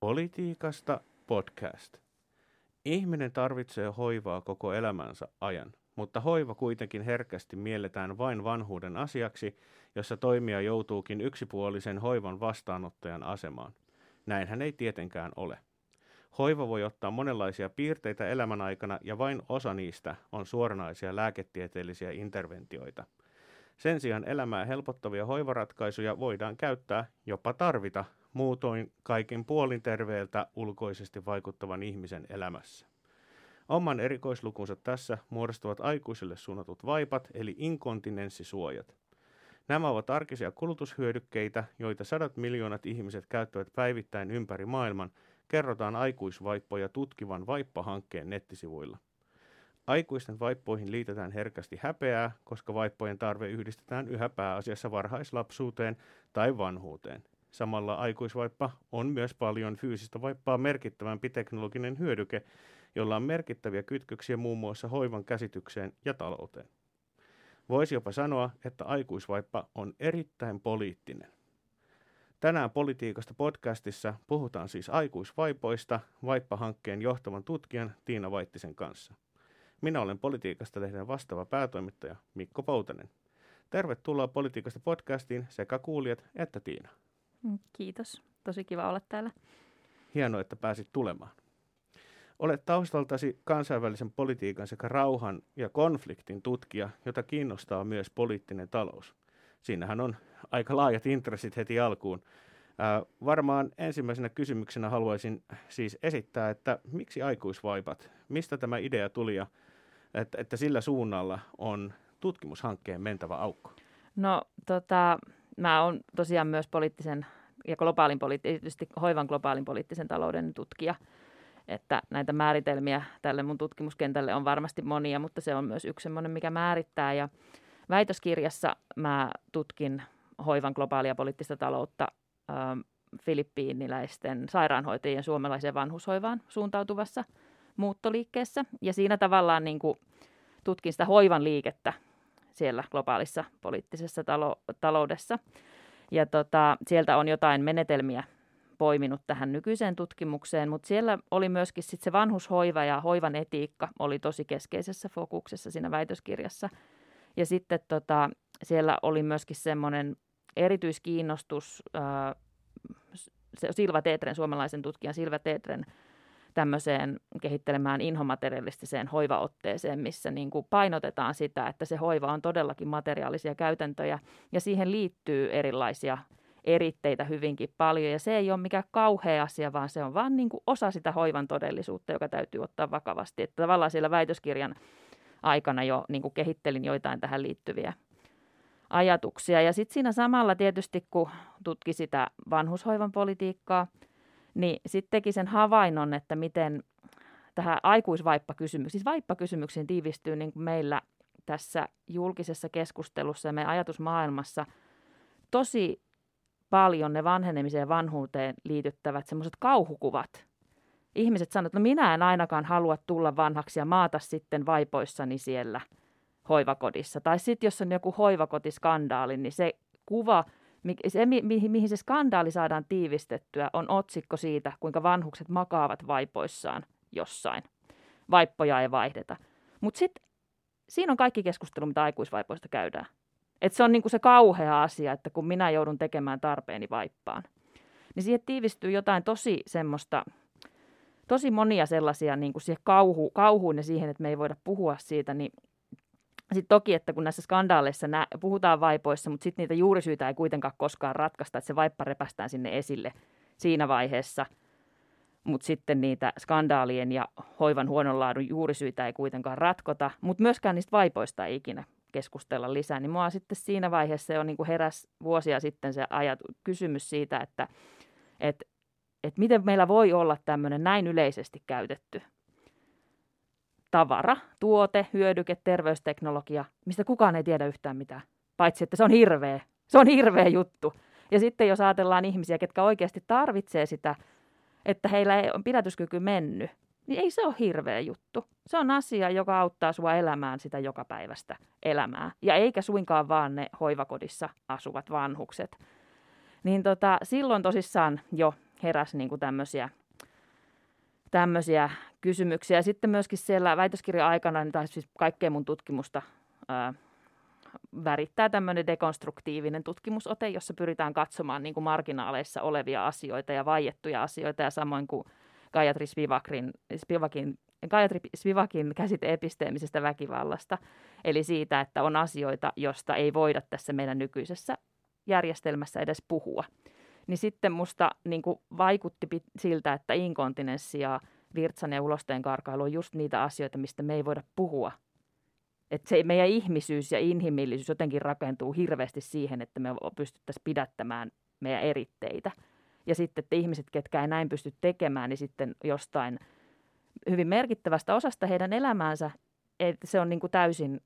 Politiikasta podcast. Ihminen tarvitsee hoivaa koko elämänsä ajan, mutta hoiva kuitenkin herkästi mielletään vain vanhuuden asiaksi, jossa toimija joutuukin yksipuolisen hoivan vastaanottajan asemaan. Näinhän ei tietenkään ole. Hoiva voi ottaa monenlaisia piirteitä elämän aikana ja vain osa niistä on suoranaisia lääketieteellisiä interventioita. Sen sijaan elämää helpottavia hoivaratkaisuja voidaan käyttää, jopa tarvita, muutoin kaikin puolin terveeltä ulkoisesti vaikuttavan ihmisen elämässä. Oman erikoislukunsa tässä muodostavat aikuisille suunnatut vaipat eli inkontinenssisuojat. Nämä ovat arkisia kulutushyödykkeitä, joita sadat miljoonat ihmiset käyttävät päivittäin ympäri maailman, kerrotaan aikuisvaippoja tutkivan vaippahankkeen nettisivuilla. Aikuisten vaippoihin liitetään herkästi häpeää, koska vaippojen tarve yhdistetään yhä pääasiassa varhaislapsuuteen tai vanhuuteen. Samalla aikuisvaippa on myös paljon fyysistä vaippaa merkittävämpi teknologinen hyödyke, jolla on merkittäviä kytköksiä muun muassa hoivan käsitykseen ja talouteen. Voisi jopa sanoa, että aikuisvaippa on erittäin poliittinen. Tänään politiikasta podcastissa puhutaan siis aikuisvaipoista vaippahankkeen johtavan tutkijan Tiina Vaittisen kanssa. Minä olen politiikasta lehden vastaava päätoimittaja Mikko Poutanen. Tervetuloa politiikasta podcastiin sekä kuulijat että Tiina. Mm, kiitos. Tosi kiva olla täällä. Hienoa, että pääsit tulemaan. Olet taustaltasi kansainvälisen politiikan sekä rauhan ja konfliktin tutkija, jota kiinnostaa myös poliittinen talous. Siinähän on aika laajat intressit heti alkuun. Ää, varmaan ensimmäisenä kysymyksenä haluaisin siis esittää, että miksi aikuisvaipat? Mistä tämä idea tuli ja että, että sillä suunnalla on tutkimushankkeen mentävä aukko? No tota, mä oon tosiaan myös poliittisen ja globaalin poliittisesti hoivan globaalin poliittisen talouden tutkija. Että näitä määritelmiä tälle mun tutkimuskentälle on varmasti monia, mutta se on myös yksi semmoinen, mikä määrittää. Ja väitöskirjassa mä tutkin hoivan globaalia poliittista taloutta ähm, filippiiniläisten sairaanhoitajien suomalaiseen vanhushoivaan suuntautuvassa muuttoliikkeessä. Ja siinä tavallaan niin kuin tutkin sitä hoivan liikettä siellä globaalissa poliittisessa talo- taloudessa. Ja tota, sieltä on jotain menetelmiä poiminut tähän nykyiseen tutkimukseen, mutta siellä oli myöskin sit se vanhushoiva ja hoivan etiikka oli tosi keskeisessä fokuksessa siinä väitöskirjassa. Ja sitten tota, siellä oli myöskin semmoinen erityiskiinnostus äh, Silva Teetren, suomalaisen tutkijan Silva Teetren tämmöiseen kehittelemään inhomaterialistiseen hoivaotteeseen, missä niin kuin painotetaan sitä, että se hoiva on todellakin materiaalisia käytäntöjä ja siihen liittyy erilaisia eritteitä hyvinkin paljon ja se ei ole mikään kauhea asia, vaan se on vaan niin kuin osa sitä hoivan todellisuutta, joka täytyy ottaa vakavasti. Että tavallaan siellä väitöskirjan aikana jo niin kuin kehittelin joitain tähän liittyviä ajatuksia. Ja sitten siinä samalla tietysti, kun tutki sitä vanhushoivan politiikkaa – niin sitten teki sen havainnon, että miten tähän aikuisvaippakysymykseen, siis vaippakysymyksiin tiivistyy niin kuin meillä tässä julkisessa keskustelussa ja meidän ajatusmaailmassa tosi paljon ne vanhenemiseen ja vanhuuteen liityttävät semmoiset kauhukuvat. Ihmiset sanovat, että no minä en ainakaan halua tulla vanhaksi ja maata sitten vaipoissani siellä hoivakodissa. Tai sitten jos on joku hoivakotiskandaali, niin se kuva – se, mihin, mihin se skandaali saadaan tiivistettyä, on otsikko siitä, kuinka vanhukset makaavat vaipoissaan jossain. Vaippoja ei vaihdeta. Mutta sitten siinä on kaikki keskustelu, mitä aikuisvaipoista käydään. Et se on niinku se kauhea asia, että kun minä joudun tekemään tarpeeni vaippaan. Niin siihen tiivistyy jotain tosi semmoista, tosi monia sellaisia niin kuin siihen kauhu, kauhuun ja siihen, että me ei voida puhua siitä, niin sitten toki, että kun näissä skandaaleissa nä, puhutaan vaipoissa, mutta sitten niitä juurisyitä ei kuitenkaan koskaan ratkaista, että se vaippa repästään sinne esille siinä vaiheessa, mutta sitten niitä skandaalien ja hoivan huonon laadun juurisyitä ei kuitenkaan ratkota, mutta myöskään niistä vaipoista ei ikinä keskustella lisää, niin mua sitten siinä vaiheessa jo niin kuin heräs vuosia sitten se ajat, kysymys siitä, että et, et miten meillä voi olla tämmöinen näin yleisesti käytetty tavara, tuote, hyödyke, terveysteknologia, mistä kukaan ei tiedä yhtään mitään. Paitsi, että se on hirveä. Se on hirveä juttu. Ja sitten jos ajatellaan ihmisiä, ketkä oikeasti tarvitsee sitä, että heillä ei on pidätyskyky mennyt, niin ei se ole hirveä juttu. Se on asia, joka auttaa sua elämään sitä joka päivästä elämää. Ja eikä suinkaan vaan ne hoivakodissa asuvat vanhukset. Niin tota, silloin tosissaan jo heräsi niin tämmöisiä, tämmöisiä kysymyksiä. Ja sitten myöskin siellä väitöskirjan aikana, niin tai siis kaikkea mun tutkimusta ää, värittää tämmöinen dekonstruktiivinen tutkimusote, jossa pyritään katsomaan niin kuin marginaaleissa olevia asioita ja vaiettuja asioita ja samoin kuin Gayatri Spivakin, Spivakin, Gayatri Spivakin käsite episteemisestä väkivallasta, eli siitä, että on asioita, joista ei voida tässä meidän nykyisessä järjestelmässä edes puhua. Niin sitten musta niin kuin vaikutti siltä, että inkontinenssi ja virtsan ja ulosteen karkailu on just niitä asioita, mistä me ei voida puhua että se meidän ihmisyys ja inhimillisyys jotenkin rakentuu hirveästi siihen, että me pystyttäisiin pidättämään meidän eritteitä. Ja sitten, että ihmiset, ketkä ei näin pysty tekemään, niin sitten jostain hyvin merkittävästä osasta heidän elämäänsä, että se on niin kuin täysin,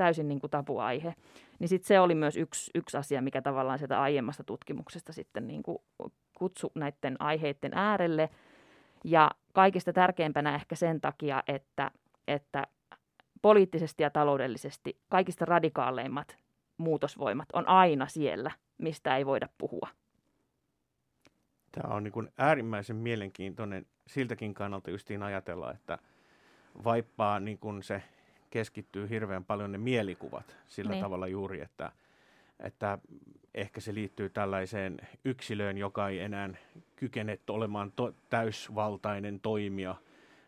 täysin niin kuin tabuaihe. Niin sitten se oli myös yksi, yksi asia, mikä tavallaan sieltä aiemmasta tutkimuksesta sitten niin kuin kutsu näiden aiheiden äärelle. Ja kaikista tärkeimpänä ehkä sen takia, että, että poliittisesti ja taloudellisesti kaikista radikaaleimmat muutosvoimat on aina siellä, mistä ei voida puhua. Tämä on niin äärimmäisen mielenkiintoinen siltäkin kannalta justiin ajatella, että vaippaa niin kuin se keskittyy hirveän paljon ne mielikuvat sillä niin. tavalla juuri, että, että ehkä se liittyy tällaiseen yksilöön, joka ei enää kykene olemaan to- täysvaltainen toimija –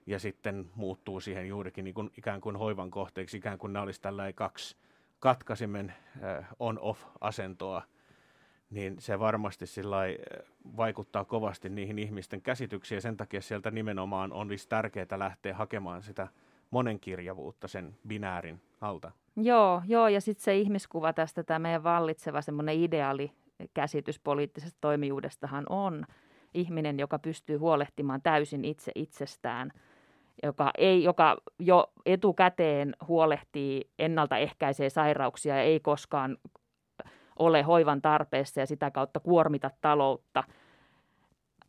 ja sitten muuttuu siihen juurikin niin kuin ikään kuin hoivan kohteeksi, ikään kuin nämä olisi tällainen kaksi katkaisimen äh, on-off-asentoa, niin se varmasti sillä vaikuttaa kovasti niihin ihmisten käsityksiin, ja sen takia sieltä nimenomaan on tärkeää lähteä hakemaan sitä monenkirjavuutta sen binäärin alta. Joo, joo ja sitten se ihmiskuva tästä, tämä meidän vallitseva semmoinen ideaali käsitys poliittisesta toimijuudestahan on ihminen, joka pystyy huolehtimaan täysin itse itsestään – joka, ei, joka jo etukäteen huolehtii, ennaltaehkäisee sairauksia ja ei koskaan ole hoivan tarpeessa ja sitä kautta kuormita taloutta,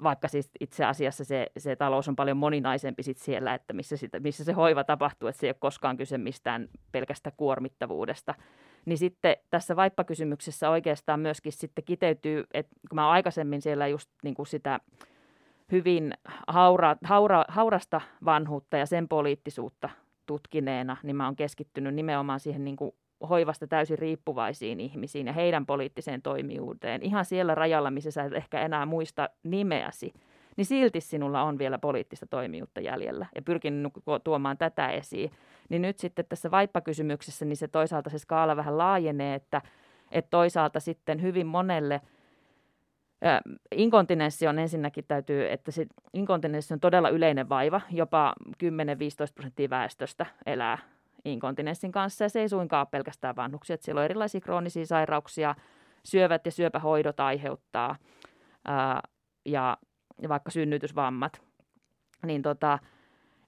vaikka siis itse asiassa se, se talous on paljon moninaisempi sit siellä, että missä, sitä, missä se hoiva tapahtuu, että se ei ole koskaan kyse mistään pelkästä kuormittavuudesta. Niin sitten tässä vaippakysymyksessä oikeastaan myöskin sitten kiteytyy, että kun mä aikaisemmin siellä just niin kuin sitä hyvin haura, haura, haurasta vanhuutta ja sen poliittisuutta tutkineena, niin mä oon keskittynyt nimenomaan siihen niin kuin hoivasta täysin riippuvaisiin ihmisiin ja heidän poliittiseen toimijuuteen. Ihan siellä rajalla, missä sä et ehkä enää muista nimeäsi, niin silti sinulla on vielä poliittista toimijuutta jäljellä. Ja pyrkin tuomaan tätä esiin. Niin nyt sitten tässä vaippakysymyksessä, niin se toisaalta se skaala vähän laajenee, että, että toisaalta sitten hyvin monelle – Inkontinenssi on ensinnäkin täytyy, että se inkontinenssi on todella yleinen vaiva, jopa 10-15 prosenttia väestöstä elää inkontinenssin kanssa ja se ei suinkaan pelkästään vanhuksia, että siellä on erilaisia kroonisia sairauksia, syövät ja syöpähoidot aiheuttaa ää, ja, ja vaikka synnytysvammat, niin, tota,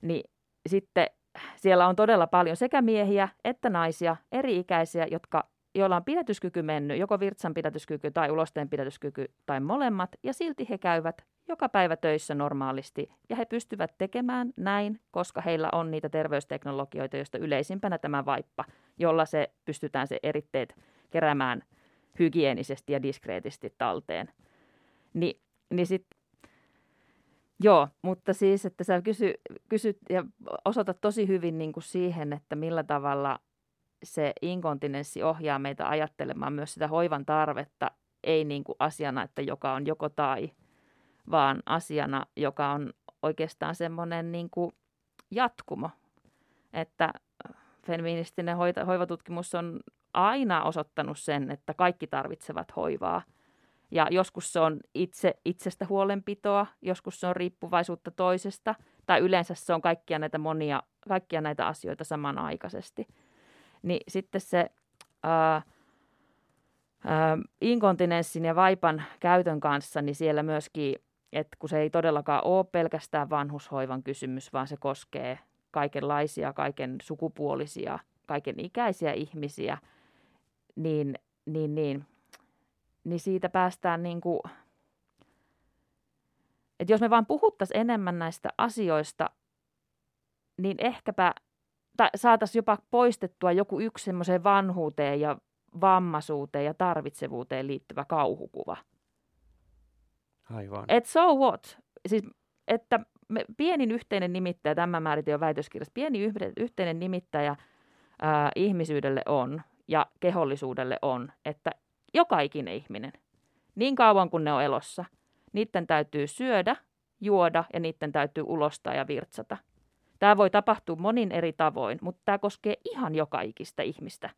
niin sitten siellä on todella paljon sekä miehiä että naisia, eri-ikäisiä, jotka joilla on pidätyskyky mennyt, joko virtsan pidätyskyky tai ulosteen pidätyskyky tai molemmat, ja silti he käyvät joka päivä töissä normaalisti, ja he pystyvät tekemään näin, koska heillä on niitä terveysteknologioita, joista yleisimpänä tämä vaippa, jolla se pystytään se eritteet keräämään hygienisesti ja diskreetisti talteen. Ni, niin sit, joo, mutta siis, että sä kysy, kysyt ja osoitat tosi hyvin niin kuin siihen, että millä tavalla se inkontinenssi ohjaa meitä ajattelemaan myös sitä hoivan tarvetta, ei niin kuin asiana, että joka on joko tai, vaan asiana, joka on oikeastaan semmoinen niin kuin jatkumo. Että feministinen hoivatutkimus on aina osoittanut sen, että kaikki tarvitsevat hoivaa. Ja joskus se on itse, itsestä huolenpitoa, joskus se on riippuvaisuutta toisesta, tai yleensä se on kaikkia näitä monia, kaikkia näitä asioita samanaikaisesti – niin sitten se ää, ää, inkontinenssin ja vaipan käytön kanssa, niin siellä myöskin, että kun se ei todellakaan ole pelkästään vanhushoivan kysymys, vaan se koskee kaikenlaisia, kaiken sukupuolisia, kaiken ikäisiä ihmisiä, niin, niin, niin, niin siitä päästään niin kuin, että jos me vaan puhuttaisiin enemmän näistä asioista, niin ehkäpä saataisiin jopa poistettua joku yksi semmoiseen vanhuuteen ja vammaisuuteen ja tarvitsevuuteen liittyvä kauhukuva. Aivan. Et so what? Siis, että me, pienin yhteinen nimittäjä, tämä määritin jo väitöskirjassa, pieni yhde, yhteinen nimittäjä ää, ihmisyydelle on ja kehollisuudelle on, että joka ikinen ihminen, niin kauan kuin ne on elossa, niiden täytyy syödä, juoda ja niiden täytyy ulostaa ja virtsata. Tämä voi tapahtua monin eri tavoin, mutta tämä koskee ihan joka ikistä ihmistä.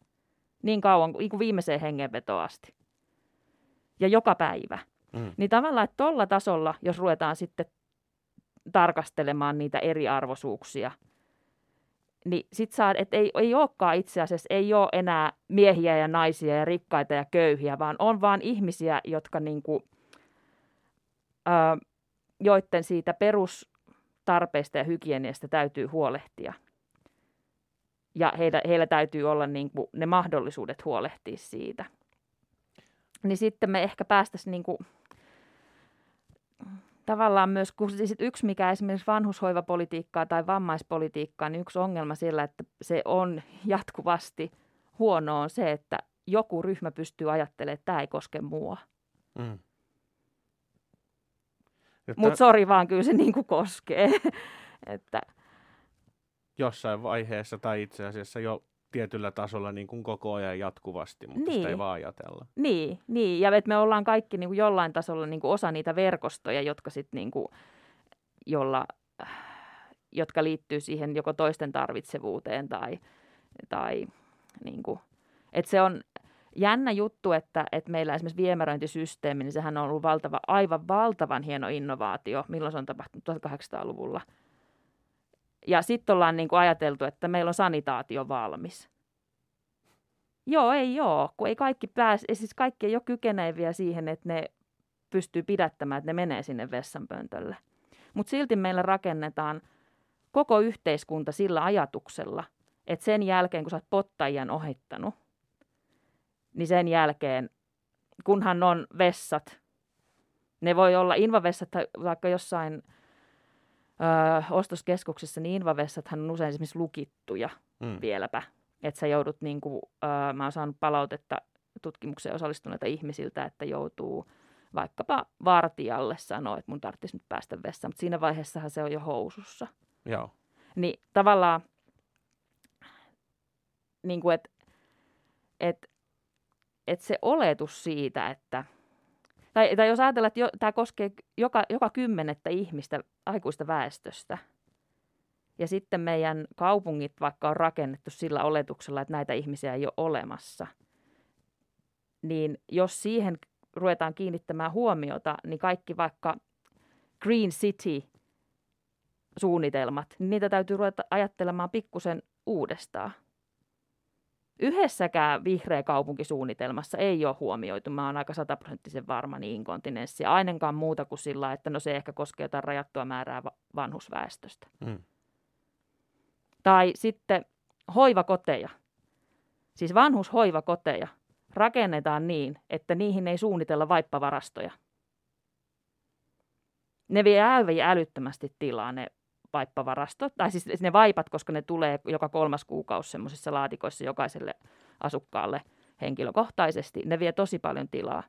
Niin kauan kuin niin viimeiseen hengenvetoon asti. Ja joka päivä. Mm. Niin tavallaan, että tuolla tasolla, jos ruvetaan sitten tarkastelemaan niitä eriarvoisuuksia, niin sit saa, että ei, ei olekaan itse asiassa, ei ole enää miehiä ja naisia ja rikkaita ja köyhiä, vaan on vaan ihmisiä, jotka niinku, ää, joiden siitä perustarpeista ja hygieniasta täytyy huolehtia. Ja heillä, heillä täytyy olla niinku ne mahdollisuudet huolehtia siitä. Niin sitten me ehkä päästäisiin niinku, tavallaan myös, kun siis yksi mikä esimerkiksi vanhushoivapolitiikkaa tai vammaispolitiikkaa, niin yksi ongelma sillä, että se on jatkuvasti huono on se, että joku ryhmä pystyy ajattelemaan, että tämä ei koske mua. Mm. Mutta sori vaan, kyllä se niin kuin koskee. että, jossain vaiheessa tai itse asiassa jo tietyllä tasolla niin kuin koko ajan jatkuvasti, mutta Niin. sitä ei vaan ajatella. Niin, niin, ja että me ollaan kaikki niin kuin jollain tasolla niin kuin osa niitä verkostoja, jotka sit niin kuin, jolla, jotka liittyy siihen joko toisten tarvitsevuuteen tai, tai niin kuin, että se on jännä juttu, että, että meillä esimerkiksi viemäröintisysteemi, niin sehän on ollut valtava, aivan valtavan hieno innovaatio, milloin se on tapahtunut 1800-luvulla. Ja sitten ollaan niin kuin ajateltu, että meillä on sanitaatio valmis. Joo, ei ole, kun ei kaikki pääse, siis kaikki ei ole kykeneviä siihen, että ne pystyy pidättämään, että ne menee sinne vessanpöntölle. Mutta silti meillä rakennetaan koko yhteiskunta sillä ajatuksella, että sen jälkeen, kun sä oot pottajan ohittanut, niin sen jälkeen, kunhan on vessat, ne voi olla invavessat vaikka jossain ö, ostoskeskuksessa, niin invavessathan on usein esimerkiksi lukittuja Mm. vieläpä. Että sä joudut, niin kuin, öö, mä oon saanut palautetta tutkimukseen osallistuneilta ihmisiltä, että joutuu vaikkapa vartijalle sanoa, että mun tarvitsisi nyt päästä vessaan, mutta siinä vaiheessahan se on jo housussa. Joo. Niin tavallaan, niin kuin, että et, et se oletus siitä, että, tai, tai jos ajatellaan, että jo, tämä koskee joka, joka kymmenettä ihmistä aikuista väestöstä, ja sitten meidän kaupungit vaikka on rakennettu sillä oletuksella, että näitä ihmisiä ei ole olemassa, niin jos siihen ruvetaan kiinnittämään huomiota, niin kaikki vaikka Green City suunnitelmat, niin niitä täytyy ruveta ajattelemaan pikkusen uudestaan. Yhdessäkään vihreä kaupunkisuunnitelmassa ei ole huomioitu, mä oon aika sataprosenttisen varma, niin inkontinenssia, ainakaan muuta kuin sillä, että no se ehkä koskee jotain rajattua määrää va- vanhusväestöstä. Mm. Tai sitten hoivakoteja, siis vanhushoivakoteja, rakennetaan niin, että niihin ei suunnitella vaippavarastoja. Ne vie aivan älyttömästi tilaa ne vaippavarastot, tai siis ne vaipat, koska ne tulee joka kolmas kuukausi semmoisissa laatikoissa jokaiselle asukkaalle henkilökohtaisesti. Ne vie tosi paljon tilaa.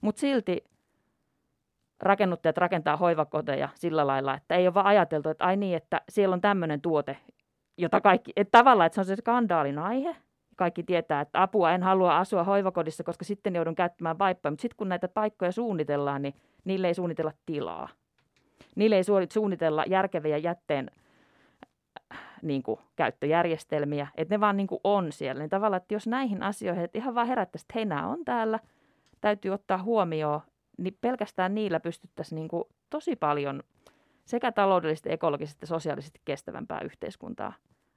Mutta silti rakennuttajat rakentaa hoivakoteja sillä lailla, että ei ole vaan ajateltu, että ai niin, että siellä on tämmöinen tuote, jota kaikki, että tavallaan, että se on se skandaalin aihe. Kaikki tietää, että apua en halua asua hoivakodissa, koska sitten joudun käyttämään vaippaa. Mutta sitten kun näitä paikkoja suunnitellaan, niin niille ei suunnitella tilaa. Niille ei suunnitella järkeviä jätteen äh, niin kuin, käyttöjärjestelmiä, että ne vaan niin kuin, on siellä. Niin tavallaan, että jos näihin asioihin, että ihan vaan herättäisiin, että hei, nämä on täällä, täytyy ottaa huomioon, niin pelkästään niillä pystyttäisiin niin kuin, tosi paljon sekä taloudellisesti, ekologisesti ja sosiaalisesti kestävämpää yhteiskuntaa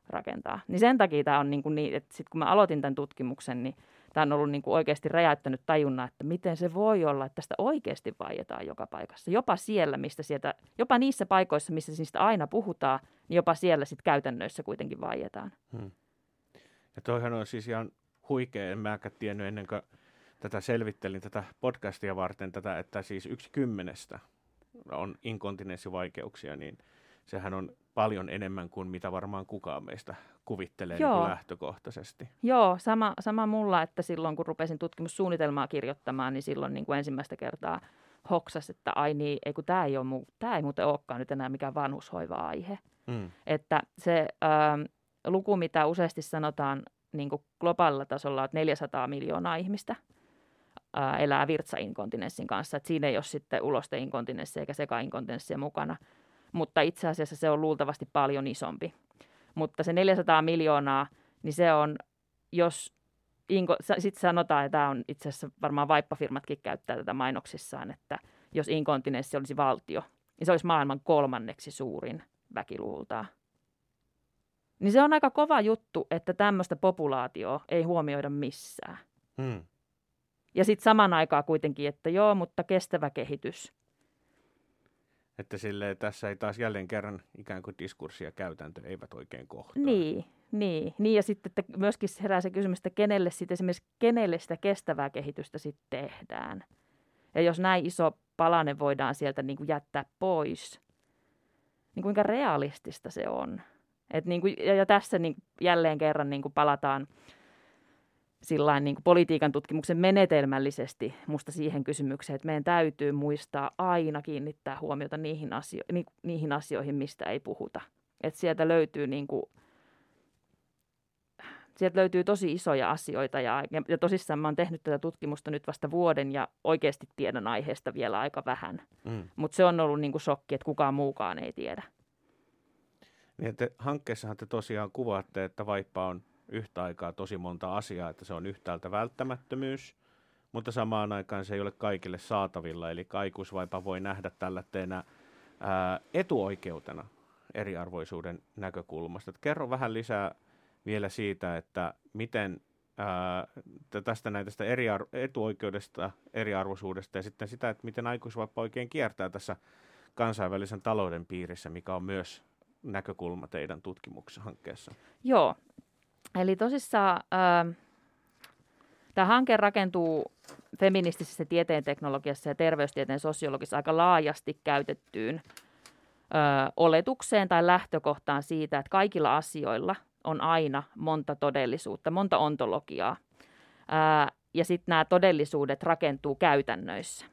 rakentaa. Niin sen takia tämä on niin, kuin niin että sit kun mä aloitin tämän tutkimuksen, niin tämä on ollut niin kuin oikeasti räjäyttänyt tajunnan, että miten se voi olla, että tästä oikeasti vaietaan joka paikassa. Jopa siellä, mistä sieltä, jopa niissä paikoissa, missä niistä aina puhutaan, niin jopa siellä sitten käytännöissä kuitenkin vaietaan. Hmm. Ja toihan on siis ihan huikea, en mäkään tiennyt ennen kuin tätä selvittelin tätä podcastia varten, tätä, että siis yksi kymmenestä on inkontinenssivaikeuksia, niin sehän on paljon enemmän kuin mitä varmaan kukaan meistä kuvittelee niin Joo. kuin lähtökohtaisesti. Joo, sama, sama mulla, että silloin kun rupesin tutkimussuunnitelmaa kirjoittamaan, niin silloin niin kuin ensimmäistä kertaa hoksas, että ai niin, ei kun tämä ei, ole mu- tämä ei muuten olekaan nyt enää mikään vanhushoiva-aihe. Mm. Että se ää, luku, mitä useasti sanotaan niin kuin globaalilla tasolla, että 400 miljoonaa ihmistä ää, elää virtsainkontinenssin kanssa. Että siinä ei ole sitten ulosteinkontinenssia eikä sekainkontinenssia mukana. Mutta itse asiassa se on luultavasti paljon isompi. Mutta se 400 miljoonaa, niin se on, jos inko, sitten sanotaan, että tämä on itse asiassa varmaan vaippafirmatkin käyttää tätä mainoksissaan, että jos inkontinenssi olisi valtio, niin se olisi maailman kolmanneksi suurin väkiluvultaan. Niin se on aika kova juttu, että tämmöistä populaatioa ei huomioida missään. Mm. Ja sitten saman aikaa kuitenkin, että joo, mutta kestävä kehitys. Että sille tässä ei taas jälleen kerran ikään kuin diskurssi ja käytäntö eivät oikein kohtaa. Niin, niin, niin ja sitten että myöskin herää se kysymys, että kenelle, sitten esimerkiksi kenelle sitä kestävää kehitystä sitten tehdään. Ja jos näin iso palanen voidaan sieltä niin kuin jättää pois, niin kuinka realistista se on. Et niin kuin, ja, ja tässä niin jälleen kerran niin kuin palataan sillain niin kuin politiikan tutkimuksen menetelmällisesti musta siihen kysymykseen, että meidän täytyy muistaa aina kiinnittää huomiota niihin, asio- ni- niihin asioihin, mistä ei puhuta. Että sieltä löytyy niin kuin, sieltä löytyy tosi isoja asioita ja, ja tosissaan mä oon tehnyt tätä tutkimusta nyt vasta vuoden ja oikeasti tiedän aiheesta vielä aika vähän. Mm. Mutta se on ollut niin kuin shokki, että kukaan muukaan ei tiedä. Niin, te, hankkeessahan te tosiaan kuvaatte, että vaippa on yhtä aikaa tosi monta asiaa, että se on yhtäältä välttämättömyys, mutta samaan aikaan se ei ole kaikille saatavilla, eli aikuisvaipa voi nähdä ää, etuoikeutena eriarvoisuuden näkökulmasta. Et kerro vähän lisää vielä siitä, että miten ää, tästä näistä eriar- etuoikeudesta, eriarvoisuudesta ja sitten sitä, että miten aikuisvaippa oikein kiertää tässä kansainvälisen talouden piirissä, mikä on myös näkökulma teidän tutkimushankkeessa. Joo, eli tosissaan äh, tämä hanke rakentuu feministisessä tieteen teknologiassa ja terveystieteen sosiologissa aika laajasti käytettyyn ö, oletukseen tai lähtökohtaan siitä, että kaikilla asioilla on aina monta todellisuutta, monta ontologiaa. Ää, ja sitten nämä todellisuudet rakentuu käytännöissä.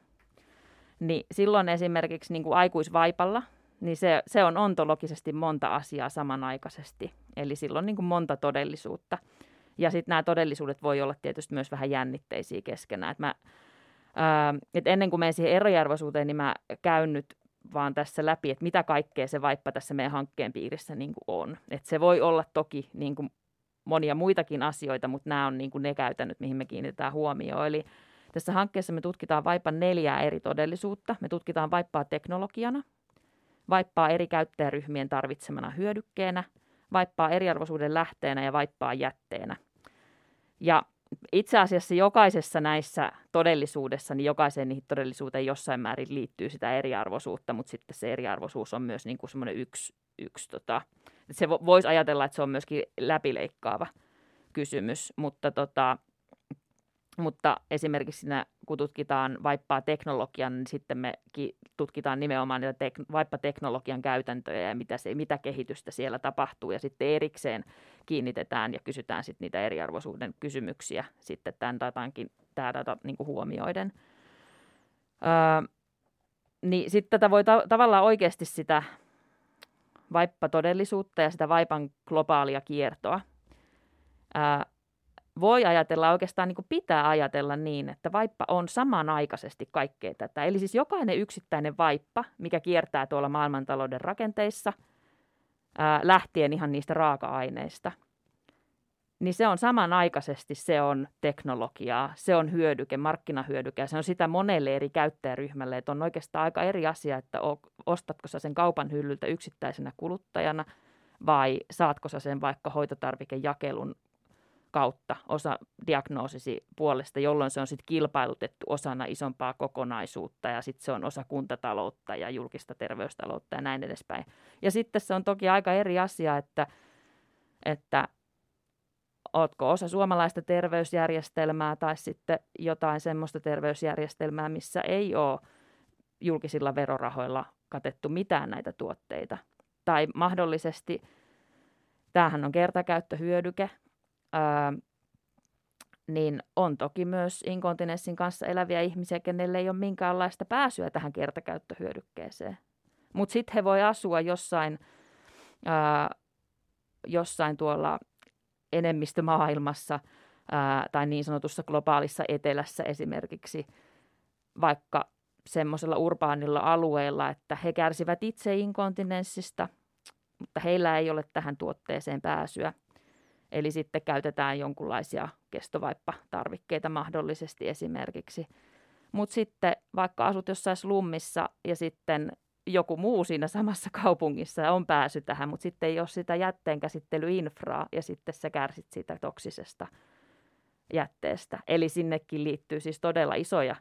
Niin silloin esimerkiksi niin kuin aikuisvaipalla, niin se, se on ontologisesti monta asiaa samanaikaisesti. Eli silloin niin kuin monta todellisuutta. Ja sitten nämä todellisuudet voi olla tietysti myös vähän jännitteisiä keskenään. Et mä, ää, et ennen kuin menen siihen eriarvoisuuteen, niin mä käyn nyt vaan tässä läpi, että mitä kaikkea se vaippa tässä meidän hankkeen piirissä niin kuin on. Et se voi olla toki niin kuin monia muitakin asioita, mutta nämä on niin kuin ne käytännöt, mihin me kiinnitetään huomioon. Eli tässä hankkeessa me tutkitaan vaipan neljää eri todellisuutta. Me tutkitaan vaippaa teknologiana, vaippaa eri käyttäjäryhmien tarvitsemana hyödykkeenä, vaippaa eriarvoisuuden lähteenä ja vaippaa jätteenä. Ja itse asiassa jokaisessa näissä todellisuudessa, niin jokaiseen niihin todellisuuteen jossain määrin liittyy sitä eriarvoisuutta, mutta sitten se eriarvoisuus on myös niin kuin semmoinen yksi, yksi tota, se voisi ajatella, että se on myöskin läpileikkaava kysymys, mutta, tota, mutta esimerkiksi siinä, kun tutkitaan vaippaa teknologian, niin sitten me tutkitaan nimenomaan niitä tek- vaippa-teknologian käytäntöjä ja mitä, se, mitä kehitystä siellä tapahtuu. Ja sitten erikseen kiinnitetään ja kysytään sitten niitä eriarvoisuuden kysymyksiä sitten tämän datankin, tämä data niin kuin huomioiden. Öö, niin sitten tätä voi ta- tavallaan oikeasti sitä vaippa-todellisuutta ja sitä vaipan globaalia kiertoa ää, voi ajatella, oikeastaan niin kuin pitää ajatella niin, että vaippa on samanaikaisesti kaikkea tätä. Eli siis jokainen yksittäinen vaippa, mikä kiertää tuolla maailmantalouden rakenteissa, ää, lähtien ihan niistä raaka-aineista, niin se on samanaikaisesti, se on teknologiaa, se on hyödyke, markkinahyödyke, se on sitä monelle eri käyttäjäryhmälle, että on oikeastaan aika eri asia, että ostatko sä sen kaupan hyllyltä yksittäisenä kuluttajana vai saatko sä sen vaikka hoitotarvikejakelun kautta osa diagnoosisi puolesta, jolloin se on sitten kilpailutettu osana isompaa kokonaisuutta ja sitten se on osa kuntataloutta ja julkista terveystaloutta ja näin edespäin. Ja sitten se on toki aika eri asia, että, että ootko osa suomalaista terveysjärjestelmää tai sitten jotain semmoista terveysjärjestelmää, missä ei ole julkisilla verorahoilla katettu mitään näitä tuotteita. Tai mahdollisesti, tämähän on kertakäyttöhyödyke, ää, niin on toki myös inkontinenssin kanssa eläviä ihmisiä, kenelle ei ole minkäänlaista pääsyä tähän kertakäyttöhyödykkeeseen. Mutta sitten he voi asua jossain, ää, jossain tuolla enemmistömaailmassa ää, tai niin sanotussa globaalissa etelässä esimerkiksi, vaikka semmoisella urbaanilla alueella, että he kärsivät itse inkontinenssista, mutta heillä ei ole tähän tuotteeseen pääsyä. Eli sitten käytetään jonkunlaisia kestovaippatarvikkeita mahdollisesti esimerkiksi. Mutta sitten vaikka asut jossain slummissa ja sitten joku muu siinä samassa kaupungissa on pääsy tähän, mutta sitten ei ole sitä jätteenkäsittelyinfraa ja sitten sä kärsit siitä toksisesta jätteestä. Eli sinnekin liittyy siis todella isoja,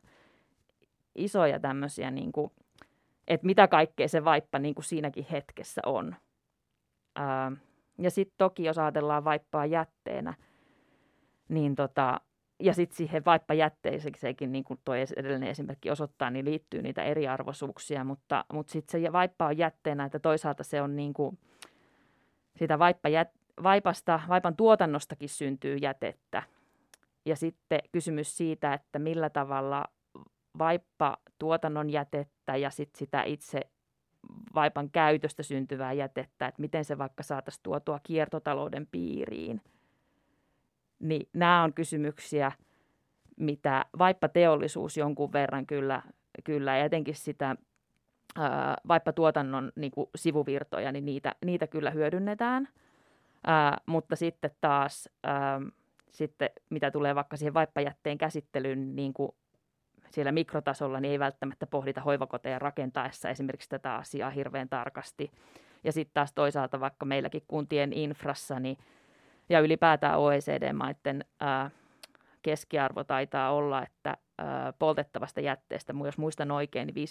isoja tämmöisiä, niin kuin, että mitä kaikkea se vaippa niin kuin siinäkin hetkessä on. Ää, ja sitten toki, jos ajatellaan vaippaa jätteenä, niin tota, ja sitten siihen vaippajätteeseenkin, niin kuin tuo edellinen esimerkki osoittaa, niin liittyy niitä eriarvoisuuksia, mutta, mutta sitten se vaippa on jätteenä, että toisaalta se on niin kuin, sitä vaippajät, vaipasta, vaipan tuotannostakin syntyy jätettä. Ja sitten kysymys siitä, että millä tavalla vaippa tuotannon jätettä ja sitten sitä itse vaipan käytöstä syntyvää jätettä, että miten se vaikka saataisiin tuotua kiertotalouden piiriin. Niin nämä on kysymyksiä, mitä vaippateollisuus jonkun verran kyllä, kyllä ja etenkin sitä ää, vaippatuotannon niin sivuvirtoja, niin niitä, niitä kyllä hyödynnetään. Ää, mutta sitten taas, ää, sitten mitä tulee vaikka siihen vaippajätteen käsittelyyn, niin kuin siellä mikrotasolla, niin ei välttämättä pohdita hoivakoteja rakentaessa esimerkiksi tätä asiaa hirveän tarkasti. Ja sitten taas toisaalta vaikka meilläkin kuntien infrassa niin, ja ylipäätään OECD-maiden ää, keskiarvo taitaa olla, että ää, poltettavasta jätteestä, jos muistan oikein, niin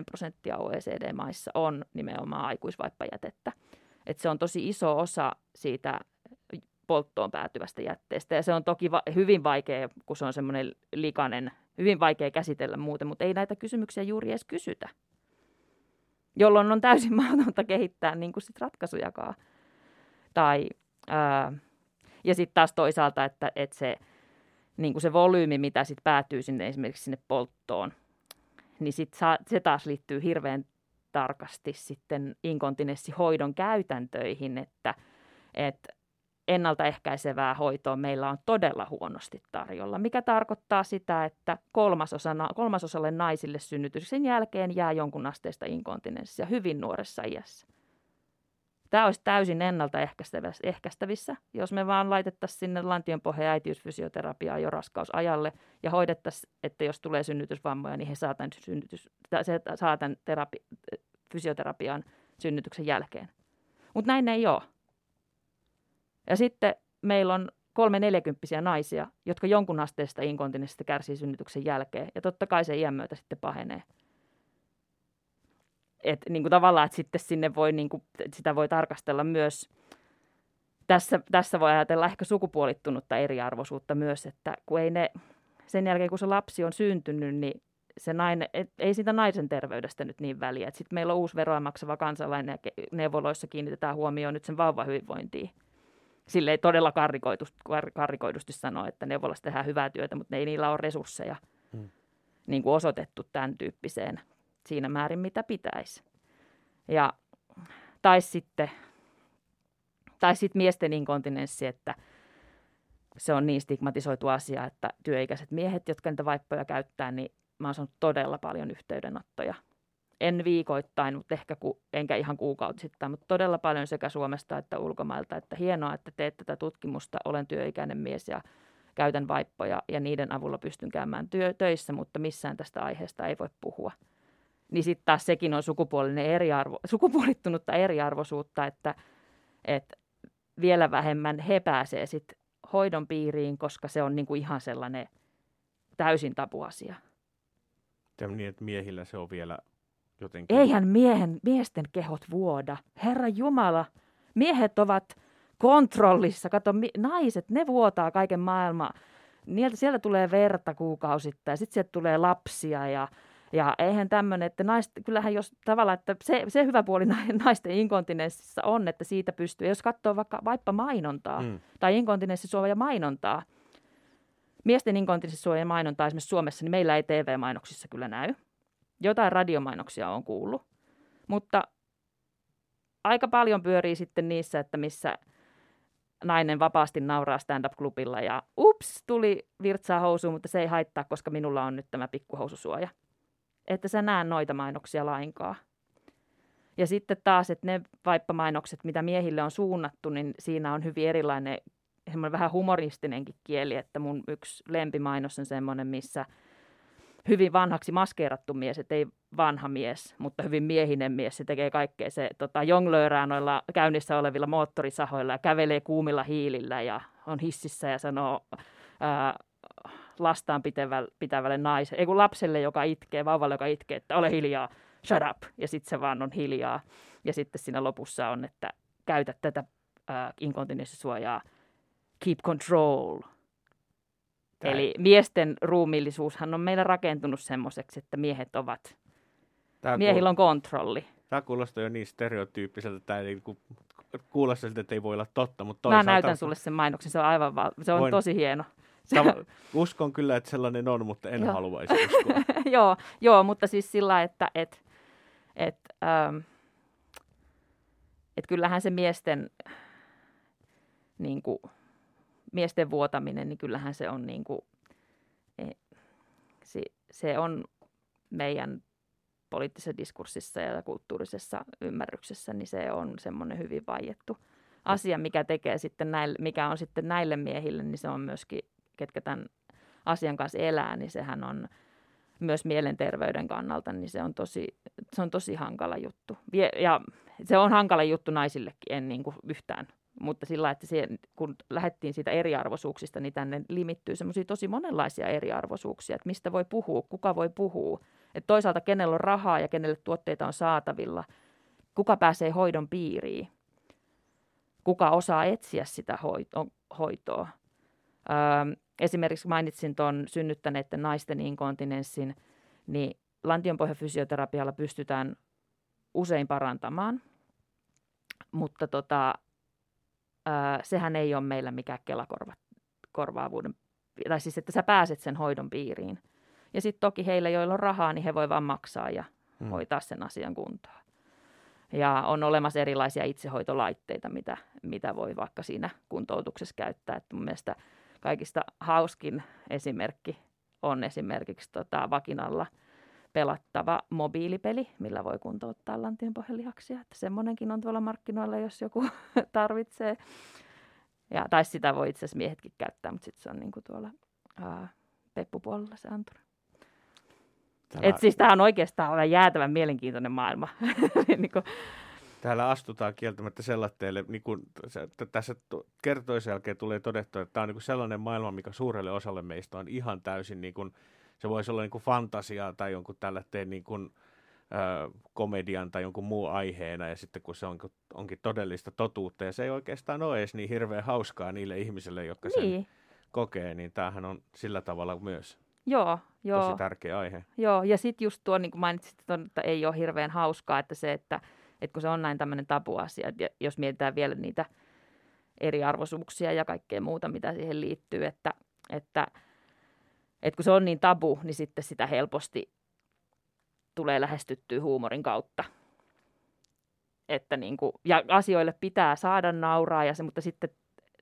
5-10 prosenttia OECD-maissa on nimenomaan aikuisvaippajätettä. Et se on tosi iso osa siitä polttoon päätyvästä jätteestä. Ja se on toki va- hyvin vaikea, kun se on semmoinen likainen hyvin vaikea käsitellä muuten, mutta ei näitä kysymyksiä juuri edes kysytä. Jolloin on täysin mahdotonta kehittää niin kuin sit ratkaisujakaan. Tai, ää, ja sitten taas toisaalta, että, että se, niin kuin se volyymi, mitä sitten päätyy sinne esimerkiksi sinne polttoon, niin sit saa, se taas liittyy hirveän tarkasti sitten inkontinenssihoidon käytäntöihin, että, että ennaltaehkäisevää hoitoa meillä on todella huonosti tarjolla, mikä tarkoittaa sitä, että kolmasosana, kolmasosalle naisille synnytyksen jälkeen jää jonkun asteista inkontinenssia hyvin nuoressa iässä. Tämä olisi täysin ennaltaehkäistävissä, jos me vaan laitettaisiin sinne lantionpohja äitiysfysioterapiaa jo raskausajalle ja hoidettaisiin, että jos tulee synnytysvammoja, niin he saa tämän, synnytys, saa tämän terapi, fysioterapian synnytyksen jälkeen. Mutta näin ei ole. Ja sitten meillä on kolme neljäkymppisiä naisia, jotka jonkun asteesta inkontinenssista kärsii synnytyksen jälkeen. Ja totta kai se iän myötä sitten pahenee. Et niin tavallaan, että sitten sinne voi, niin kuin, sitä voi tarkastella myös, tässä, tässä voi ajatella ehkä sukupuolittunutta eriarvoisuutta myös, että kun ei ne, sen jälkeen kun se lapsi on syntynyt, niin se nainen, et, ei siitä naisen terveydestä nyt niin väliä. Sitten meillä on uusi veroa maksava kansalainen ja neuvoloissa kiinnitetään huomioon nyt sen vauvahyvinvointiin silleen todella karrikoidusti, karrikoidusti sanoa, että neuvolassa tehdään hyvää työtä, mutta ne ei niillä ole resursseja hmm. niin kuin osoitettu tämän tyyppiseen siinä määrin, mitä pitäisi. Ja, tai sitten tai sitten miesten inkontinenssi, että se on niin stigmatisoitu asia, että työikäiset miehet, jotka niitä vaippoja käyttää, niin mä oon saanut todella paljon yhteydenottoja en viikoittain, mutta ehkä ku, enkä ihan kuukautisittain, mutta todella paljon sekä Suomesta että ulkomailta, että hienoa, että teet tätä tutkimusta, olen työikäinen mies ja käytän vaippoja ja niiden avulla pystyn käymään työ, töissä, mutta missään tästä aiheesta ei voi puhua. Niin sitten taas sekin on sukupuolinen eriarvo, sukupuolittunutta eriarvoisuutta, että, että vielä vähemmän he pääsee sitten hoidon piiriin, koska se on niinku ihan sellainen täysin tapuasia. Tämä niin, että miehillä se on vielä jotenkin. Eihän miehen, miesten kehot vuoda. Herra Jumala, miehet ovat kontrollissa. Kato, mi- naiset, ne vuotaa kaiken maailman. Nieltä, sieltä tulee verta kuukausittain, sitten sieltä tulee lapsia ja, ja eihän tämmöinen, että naiset, kyllähän jos tavallaan, että se, se hyvä puoli naisten inkontinenssissa on, että siitä pystyy, jos katsoo vaikka vaippa mainontaa mm. tai inkontinenssisuoja mainontaa, miesten inkontinenssisuojan mainontaa esimerkiksi Suomessa, niin meillä ei TV-mainoksissa kyllä näy. Jotain radiomainoksia on kuullut, mutta aika paljon pyörii sitten niissä, että missä nainen vapaasti nauraa stand-up-klubilla ja ups, tuli virtsaa housuun, mutta se ei haittaa, koska minulla on nyt tämä pikkuhoususuoja. Että sä näe noita mainoksia lainkaan. Ja sitten taas, että ne vaippamainokset, mitä miehille on suunnattu, niin siinä on hyvin erilainen, semmoinen vähän humoristinenkin kieli, että mun yksi lempimainos on semmoinen, missä hyvin vanhaksi maskeerattu mies, että ei vanha mies, mutta hyvin miehinen mies. Se tekee kaikkea. Se tota, jonglöörää noilla käynnissä olevilla moottorisahoilla ja kävelee kuumilla hiilillä ja on hississä ja sanoo ää, lastaan pitävälle, pitävälle naiselle, ei kun lapselle, joka itkee, vauvalle, joka itkee, että ole hiljaa, shut up, ja sitten se vaan on hiljaa. Ja sitten siinä lopussa on, että käytä tätä inkontinenssisuojaa, keep control. Tämä. Eli miesten ruumiillisuushan on meillä rakentunut semmoiseksi, että miehet ovat, Tämä miehillä on kontrolli. Tämä kuulostaa jo niin stereotyyppiseltä, että tämä ei niinku kuulosta siltä, että ei voi olla totta. Mutta toisaalta... Mä näytän sulle sen mainoksen, se on aivan val... se on Voin... tosi hieno. Tava, uskon kyllä, että sellainen on, mutta en joo. haluaisi uskoa. joo, joo, mutta siis sillä, että et, et, ähm, et kyllähän se miesten, niin kuin, miesten vuotaminen, niin kyllähän se on, niin kuin, e, se, se on meidän poliittisessa diskurssissa ja kulttuurisessa ymmärryksessä, niin se on semmoinen hyvin vaiettu asia, mikä tekee sitten näille, mikä on sitten näille miehille, niin se on myöskin ketkä tämän asian kanssa elää, niin sehän on myös mielenterveyden kannalta, niin se on tosi, se on tosi hankala juttu. Ja se on hankala juttu naisillekin, en niin kuin yhtään. Mutta sillä, että siihen, kun lähdettiin siitä eriarvoisuuksista, niin tänne limittyy semmoisia tosi monenlaisia eriarvoisuuksia, että mistä voi puhua, kuka voi puhua. Että toisaalta kenellä on rahaa ja kenelle tuotteita on saatavilla, kuka pääsee hoidon piiriin, kuka osaa etsiä sitä hoitoa. Öö, esimerkiksi mainitsin tuon synnyttäneiden naisten inkontinenssin, niin lantionpohjafysioterapialla pystytään usein parantamaan, mutta tota, öö, sehän ei ole meillä mikään kelakorvaavuuden, tai siis että sä pääset sen hoidon piiriin. Ja sitten toki heillä, joilla on rahaa, niin he voi vaan maksaa ja hmm. hoitaa sen asian kuntoon. Ja on olemassa erilaisia itsehoitolaitteita, mitä, mitä voi vaikka siinä kuntoutuksessa käyttää. Että mun mielestä kaikista hauskin esimerkki on esimerkiksi tota, vakinalla pelattava mobiilipeli, millä voi kuntouttaa lantionpohjalihaksia. Että semmoinenkin on tuolla markkinoilla, jos joku tarvitsee. Ja, tai sitä voi itse asiassa miehetkin käyttää, mutta sitten se on niinku tuolla ää, peppupuolella se anturi. Tämä... Et siis tämä on oikeastaan jäätävän mielenkiintoinen maailma. niin kuin, Täällä astutaan kieltämättä sellatteille, niin kuin tässä kertoisen jälkeen tulee todettua, että tämä on niin kuin sellainen maailma, mikä suurelle osalle meistä on ihan täysin, niin kuin, se voisi olla niin kuin fantasiaa tai jonkun tällaisen niin kuin, ö, komedian tai jonkun muun aiheena, ja sitten kun se on, onkin todellista totuutta, ja se ei oikeastaan ole edes niin hirveän hauskaa niille ihmisille, jotka sen niin. kokee, niin tämähän on sillä tavalla myös Joo, joo. tosi tärkeä aihe. Joo, ja sitten just tuo, niin kuin mainitsit, että ei ole hirveän hauskaa, että se, että että kun se on näin tämmöinen tabuasia, että jos mietitään vielä niitä eriarvoisuuksia ja kaikkea muuta, mitä siihen liittyy, että, että, että kun se on niin tabu, niin sitten sitä helposti tulee lähestyttyä huumorin kautta. Että niin kuin, ja asioille pitää saada nauraa, ja se, mutta sitten,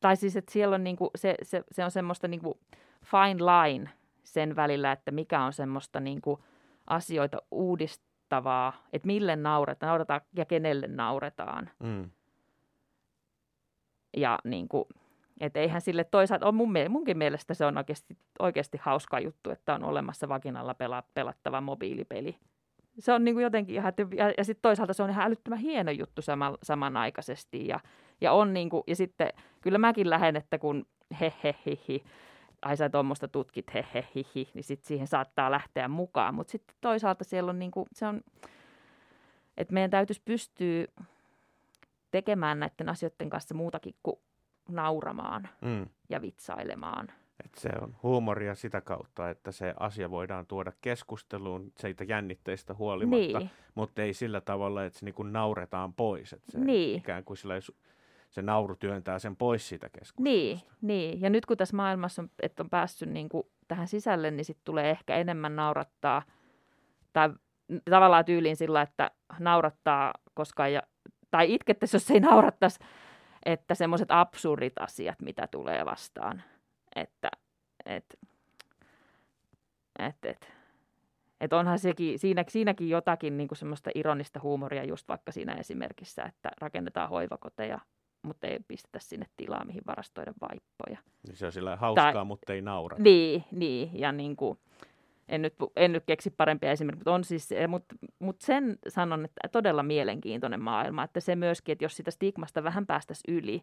tai siis, että siellä on niin kuin, se, se, se, on semmoista niin kuin fine line sen välillä, että mikä on semmoista niin kuin asioita uudist, naurettavaa, että mille nauretaan, nauretaan ja kenelle nauretaan. Mm. Ja niin kuin, että eihän sille toisaalta, on mun, munkin mielestä se on oikeasti, oikeasti hauska juttu, että on olemassa vakinalla pela, pelattava mobiilipeli. Se on niin kuin jotenkin ihan, ja, ja sitten toisaalta se on ihan älyttömän hieno juttu sama, samanaikaisesti. Ja, ja, on niin kuin, ja sitten kyllä mäkin lähden, että kun he he he, he ai sä tuommoista tutkit, he he hi, hi niin sitten siihen saattaa lähteä mukaan. Mutta sitten toisaalta siellä on niin kuin, se on, että meidän täytyisi pystyä tekemään näiden asioiden kanssa muutakin kuin nauramaan mm. ja vitsailemaan. Et se on huumoria sitä kautta, että se asia voidaan tuoda keskusteluun siitä jännitteistä huolimatta, niin. mutta ei sillä tavalla, että se niin kuin nauretaan pois. Että se niin. ikään kuin sillä se nauru työntää sen pois siitä keskustelusta. Niin, niin. ja nyt kun tässä maailmassa on, että on päässyt niin kuin tähän sisälle, niin sitten tulee ehkä enemmän naurattaa, tai tavallaan tyyliin sillä, että naurattaa, koska ja, tai itkettäisiin, jos ei naurattaisi, että semmoiset absurdit asiat, mitä tulee vastaan, että et, et, et, et onhan sekin, siinä, siinäkin jotakin niin kuin semmoista ironista huumoria just vaikka siinä esimerkissä, että rakennetaan hoivakoteja, mutta ei pistetä sinne tilaa, mihin varastoida vaippoja. Niin se on sillä hauskaa, tai, mutta ei naura. Niin, niin ja niin kuin, en nyt, en nyt keksi parempia esimerkkejä, mutta, on siis, mutta, mutta sen sanon, että todella mielenkiintoinen maailma, että se myöskin, että jos sitä stigmasta vähän päästäisiin yli,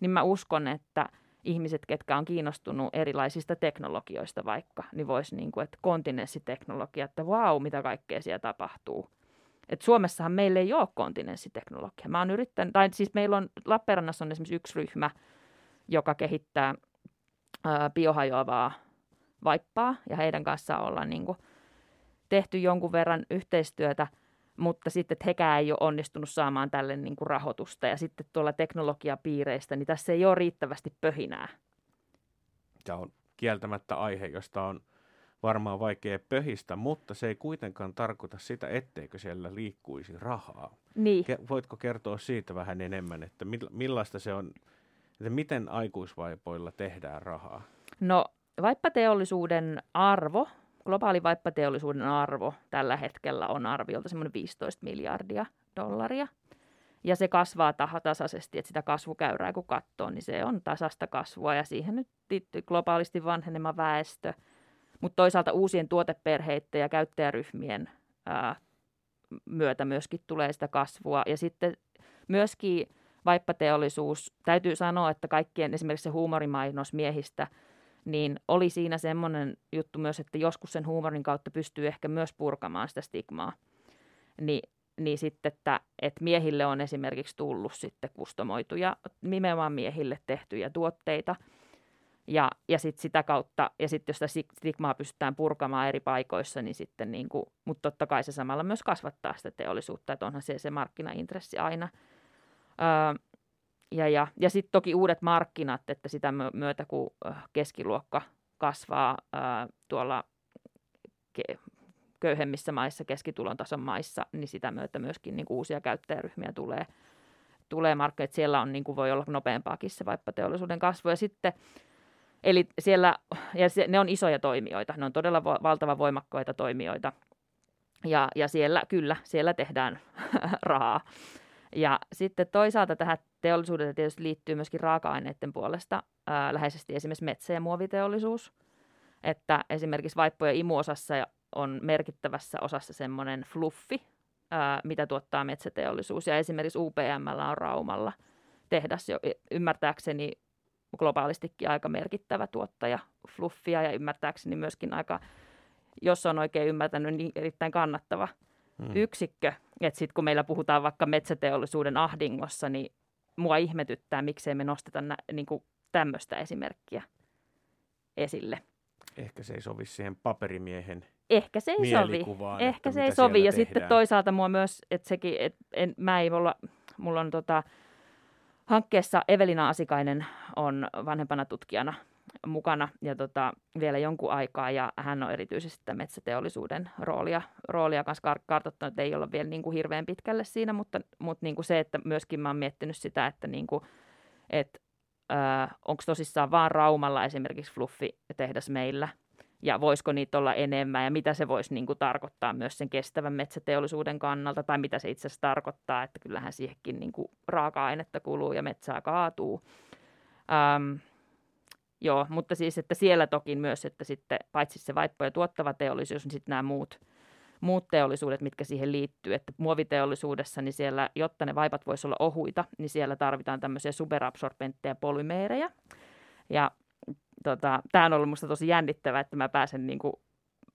niin mä uskon, että – ihmiset, ketkä on kiinnostunut erilaisista teknologioista vaikka, niin voisi niin kuin, että kontinenssiteknologia, että vau, mitä kaikkea siellä tapahtuu. Et Suomessahan meillä ei ole kontinenssiteknologia. Mä oon yrittänyt, tai siis meillä on, Lappeenrannassa on esimerkiksi yksi ryhmä, joka kehittää ää, biohajoavaa vaippaa, ja heidän kanssaan ollaan niin kuin, tehty jonkun verran yhteistyötä – mutta sitten että hekään ei ole onnistunut saamaan tälle niin kuin rahoitusta. Ja sitten tuolla teknologiapiireistä, niin tässä ei ole riittävästi pöhinää. Tämä on kieltämättä aihe, josta on varmaan vaikea pöhistä, mutta se ei kuitenkaan tarkoita sitä, etteikö siellä liikkuisi rahaa. Niin. Ke- voitko kertoa siitä vähän enemmän, että millaista se on, että miten aikuisvaipoilla tehdään rahaa? No vaippateollisuuden arvo globaali vaippateollisuuden arvo tällä hetkellä on arviolta semmoinen 15 miljardia dollaria. Ja se kasvaa tasaisesti, että sitä kasvukäyrää kun katsoo, niin se on tasasta kasvua ja siihen nyt globaalisti vanhenema väestö, mutta toisaalta uusien tuoteperheiden ja käyttäjäryhmien ää, myötä myöskin tulee sitä kasvua. Ja sitten myöskin vaippateollisuus, täytyy sanoa, että kaikkien esimerkiksi se huumorimainos miehistä – niin oli siinä semmoinen juttu myös, että joskus sen huumorin kautta pystyy ehkä myös purkamaan sitä stigmaa. Ni, niin sitten, että, että miehille on esimerkiksi tullut sitten kustomoituja, nimenomaan miehille tehtyjä tuotteita. Ja, ja sitten sitä kautta, ja sitten jos sitä stigmaa pystytään purkamaan eri paikoissa, niin sitten niin kuin, mutta totta kai se samalla myös kasvattaa sitä teollisuutta, että onhan se se markkinaintressi aina. Öö, ja, ja, ja sitten toki uudet markkinat, että sitä myötä kun keskiluokka kasvaa ää, tuolla ke- köyhemmissä maissa, keskitulon tason maissa, niin sitä myötä myöskin niin uusia käyttäjäryhmiä tulee, tulee markkinoille. Siellä on, niin kuin voi olla nopeampaakin se vaikka teollisuuden kasvu. Ja sitten, eli siellä, ja se, ne on isoja toimijoita, ne on todella vo, valtavan voimakkaita toimijoita. Ja, ja siellä, kyllä, siellä tehdään rahaa. Ja sitten toisaalta tähän teollisuuteen tietysti liittyy myöskin raaka-aineiden puolesta ää, läheisesti esimerkiksi metsä- ja muoviteollisuus. Että esimerkiksi vaippojen imuosassa on merkittävässä osassa semmoinen fluffi, ää, mitä tuottaa metsäteollisuus. Ja esimerkiksi UPM on Raumalla tehdas jo ymmärtääkseni globaalistikin aika merkittävä tuottaja fluffia ja ymmärtääkseni myöskin aika, jos on oikein ymmärtänyt, niin erittäin kannattava hmm. yksikkö. Että sitten kun meillä puhutaan vaikka metsäteollisuuden ahdingossa, niin mua ihmetyttää, miksei me nosteta nä, niin kuin tämmöistä esimerkkiä esille. Ehkä se ei sovi siihen paperimiehen Ehkä se ei sovi. Ehkä se ei sovi. Ja tehdään. sitten toisaalta mua myös, että sekin, että en, mä ei olla, mulla on tota, hankkeessa Evelina Asikainen on vanhempana tutkijana mukana ja tota, vielä jonkun aikaa ja hän on erityisesti tämän metsäteollisuuden roolia, roolia kanssa kartoittanut, että ei olla vielä niin kuin hirveän pitkälle siinä, mutta, mutta niin kuin se, että myöskin mä oon miettinyt sitä, että niin kuin, et, onko tosissaan vaan Raumalla esimerkiksi fluffi tehdas meillä ja voisiko niitä olla enemmän ja mitä se voisi niin kuin tarkoittaa myös sen kestävän metsäteollisuuden kannalta tai mitä se itse asiassa tarkoittaa, että kyllähän siihenkin niin kuin raaka-ainetta kuluu ja metsää kaatuu. Ähm, Joo, mutta siis, että siellä toki myös, että sitten paitsi se vaippoja tuottava teollisuus, niin sitten nämä muut, muut teollisuudet, mitkä siihen liittyy. Että muoviteollisuudessa, niin siellä, jotta ne vaipat voisi olla ohuita, niin siellä tarvitaan tämmöisiä superabsorbentteja polymeerejä. Ja tota, tämä on ollut minusta tosi jännittävää, että mä pääsen niin kuin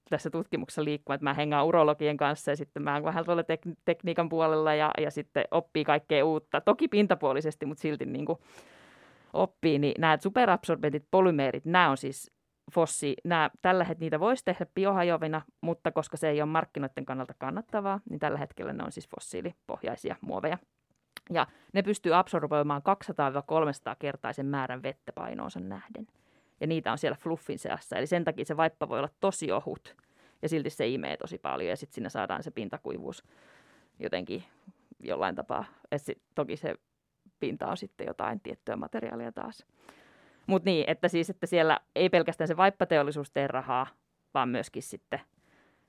tässä tutkimuksessa liikkumaan, että mä hengaan urologien kanssa ja sitten mä oon vähän tuolla tek- tekniikan puolella ja, ja sitten oppii kaikkea uutta. Toki pintapuolisesti, mutta silti niin kuin oppii, niin nämä superabsorbentit, polymeerit, nämä on siis fossi, nämä, tällä hetkellä niitä voisi tehdä biohajoavina, mutta koska se ei ole markkinoiden kannalta kannattavaa, niin tällä hetkellä ne on siis fossiilipohjaisia muoveja. Ja ne pystyy absorboimaan 200-300 kertaisen määrän vettä painoonsa nähden. Ja niitä on siellä fluffin seassa. Eli sen takia se vaippa voi olla tosi ohut ja silti se imee tosi paljon ja sitten siinä saadaan se pintakuivuus jotenkin jollain tapaa. Et sit, toki se pinta on sitten jotain tiettyä materiaalia taas. Mutta niin, että siis, että siellä ei pelkästään se vaippateollisuus tee rahaa, vaan myöskin sitten,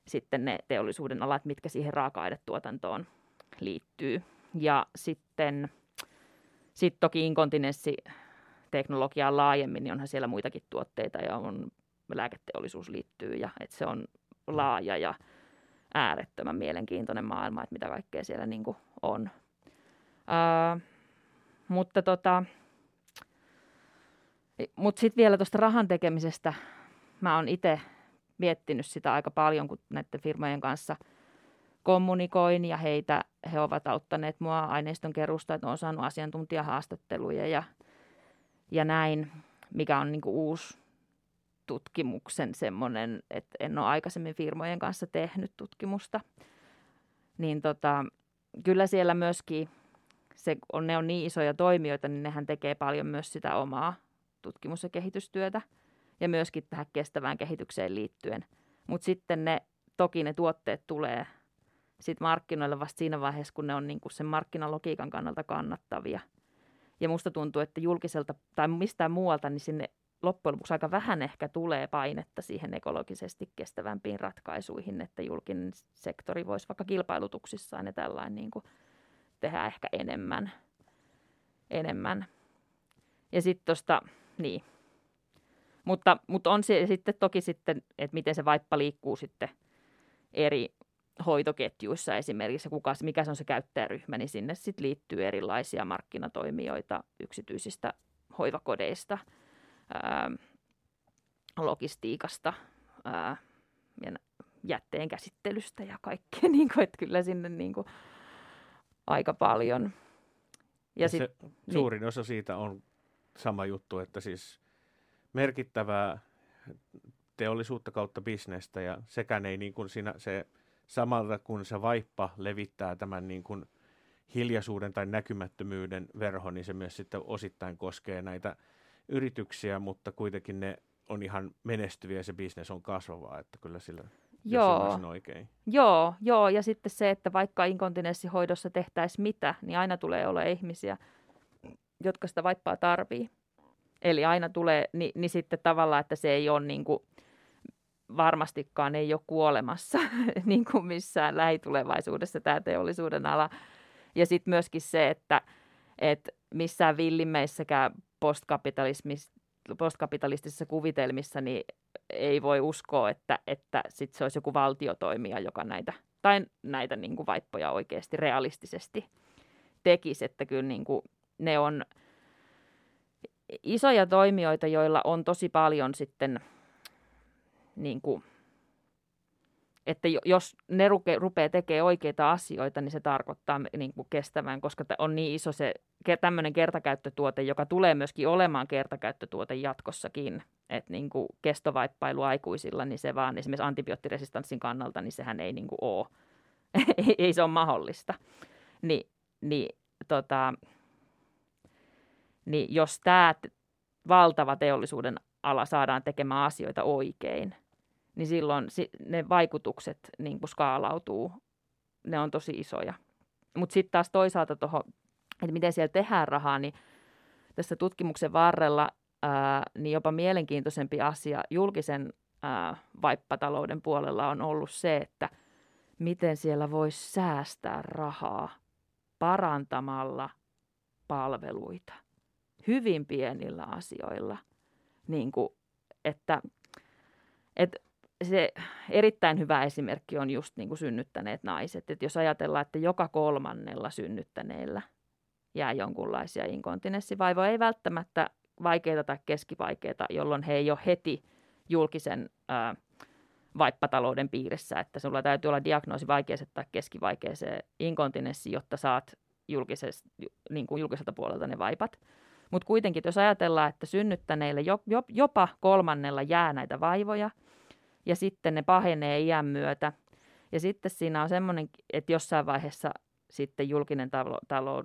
sitten ne teollisuuden alat, mitkä siihen raaka-ainetuotantoon liittyy. Ja sitten sit toki inkontinenssiteknologiaa laajemmin, niin onhan siellä muitakin tuotteita ja on lääketeollisuus liittyy ja että se on laaja ja äärettömän mielenkiintoinen maailma, että mitä kaikkea siellä niin on. Ää, mutta tota, mut sitten vielä tuosta rahan tekemisestä. Mä oon itse miettinyt sitä aika paljon, kun näiden firmojen kanssa kommunikoin ja heitä, he ovat auttaneet mua aineiston kerusta, että olen saanut asiantuntijahaastatteluja ja, ja näin, mikä on niin uusi tutkimuksen semmoinen, että en ole aikaisemmin firmojen kanssa tehnyt tutkimusta, niin tota, kyllä siellä myöskin, se on, ne on niin isoja toimijoita, niin nehän tekee paljon myös sitä omaa tutkimus- ja kehitystyötä ja myöskin tähän kestävään kehitykseen liittyen. Mutta sitten ne, toki ne tuotteet tulee sit markkinoille vasta siinä vaiheessa, kun ne on niin sen markkinalogiikan kannalta kannattavia. Ja musta tuntuu, että julkiselta tai mistään muualta, niin sinne loppujen lopuksi aika vähän ehkä tulee painetta siihen ekologisesti kestävämpiin ratkaisuihin, että julkinen sektori voisi vaikka kilpailutuksissaan ja tällainen niin tehdä ehkä enemmän. enemmän. Ja sitten tuosta, niin. Mutta, mutta on se sitten toki sitten, että miten se vaippa liikkuu sitten eri hoitoketjuissa esimerkiksi, kuka, mikä se on se käyttäjäryhmä, niin sinne sitten liittyy erilaisia markkinatoimijoita yksityisistä hoivakodeista – ää, logistiikasta ää, jätteen käsittelystä ja kaikkea, niin kuin, että kyllä sinne niin kuin, aika paljon. Ja, ja sit, se, niin. suurin osa siitä on sama juttu, että siis merkittävää teollisuutta kautta bisnestä ja sekään ei niin kuin siinä, se samalla kun se vaippa levittää tämän niin kuin hiljaisuuden tai näkymättömyyden verho, niin se myös sitten osittain koskee näitä yrityksiä, mutta kuitenkin ne on ihan menestyviä ja se bisnes on kasvavaa, että kyllä sillä Joo. oikein. Joo, joo, ja sitten se, että vaikka inkontinenssihoidossa tehtäisiin mitä, niin aina tulee olla ihmisiä, jotka sitä vaippaa tarvii. Eli aina tulee, niin, niin sitten tavallaan, että se ei ole niin kuin, varmastikaan ei ole kuolemassa niin kuin missään lähitulevaisuudessa tämä teollisuuden ala. Ja sitten myöskin se, että, että missään villimeissäkään postkapitalistisissa kuvitelmissa niin ei voi uskoa, että, että sit se olisi joku valtiotoimija, joka näitä, tai näitä niin kuin vaippoja oikeasti realistisesti tekisi. Että kyllä niin kuin ne on isoja toimijoita, joilla on tosi paljon sitten niin kuin – että jos ne ruke, rupeaa tekemään oikeita asioita, niin se tarkoittaa niin kuin kestävän, koska on niin iso se tämmöinen kertakäyttötuote, joka tulee myöskin olemaan kertakäyttötuote jatkossakin. Että niin kuin kestovaippailu aikuisilla, niin se vaan esimerkiksi antibioottiresistanssin kannalta, niin sehän ei niin kuin ole. ei, ei se ole mahdollista. Ni, niin, tota, niin jos tämä valtava teollisuuden ala saadaan tekemään asioita oikein – niin silloin ne vaikutukset niin kuin skaalautuu. Ne on tosi isoja. Mutta sitten taas toisaalta tuohon, että miten siellä tehdään rahaa, niin tässä tutkimuksen varrella ää, niin jopa mielenkiintoisempi asia julkisen ää, vaippatalouden puolella on ollut se, että miten siellä voisi säästää rahaa parantamalla palveluita hyvin pienillä asioilla. Niin kuin, että, että se erittäin hyvä esimerkki on just niin kuin synnyttäneet naiset. Että jos ajatellaan, että joka kolmannella synnyttäneellä jää jonkunlaisia inkontinenssivaivoja, ei välttämättä vaikeita tai keskivaikeita, jolloin he ei ole heti julkisen ää, vaippatalouden piirissä, että sulla täytyy olla diagnoosi vaikeeseen tai keskivaikeeseen inkontinenssi, jotta saat niin kuin julkiselta puolelta ne vaipat. Mutta kuitenkin, jos ajatellaan, että synnyttäneille jopa kolmannella jää näitä vaivoja – ja sitten ne pahenee iän myötä. Ja sitten siinä on semmoinen, että jossain vaiheessa sitten julkinen talo, talo,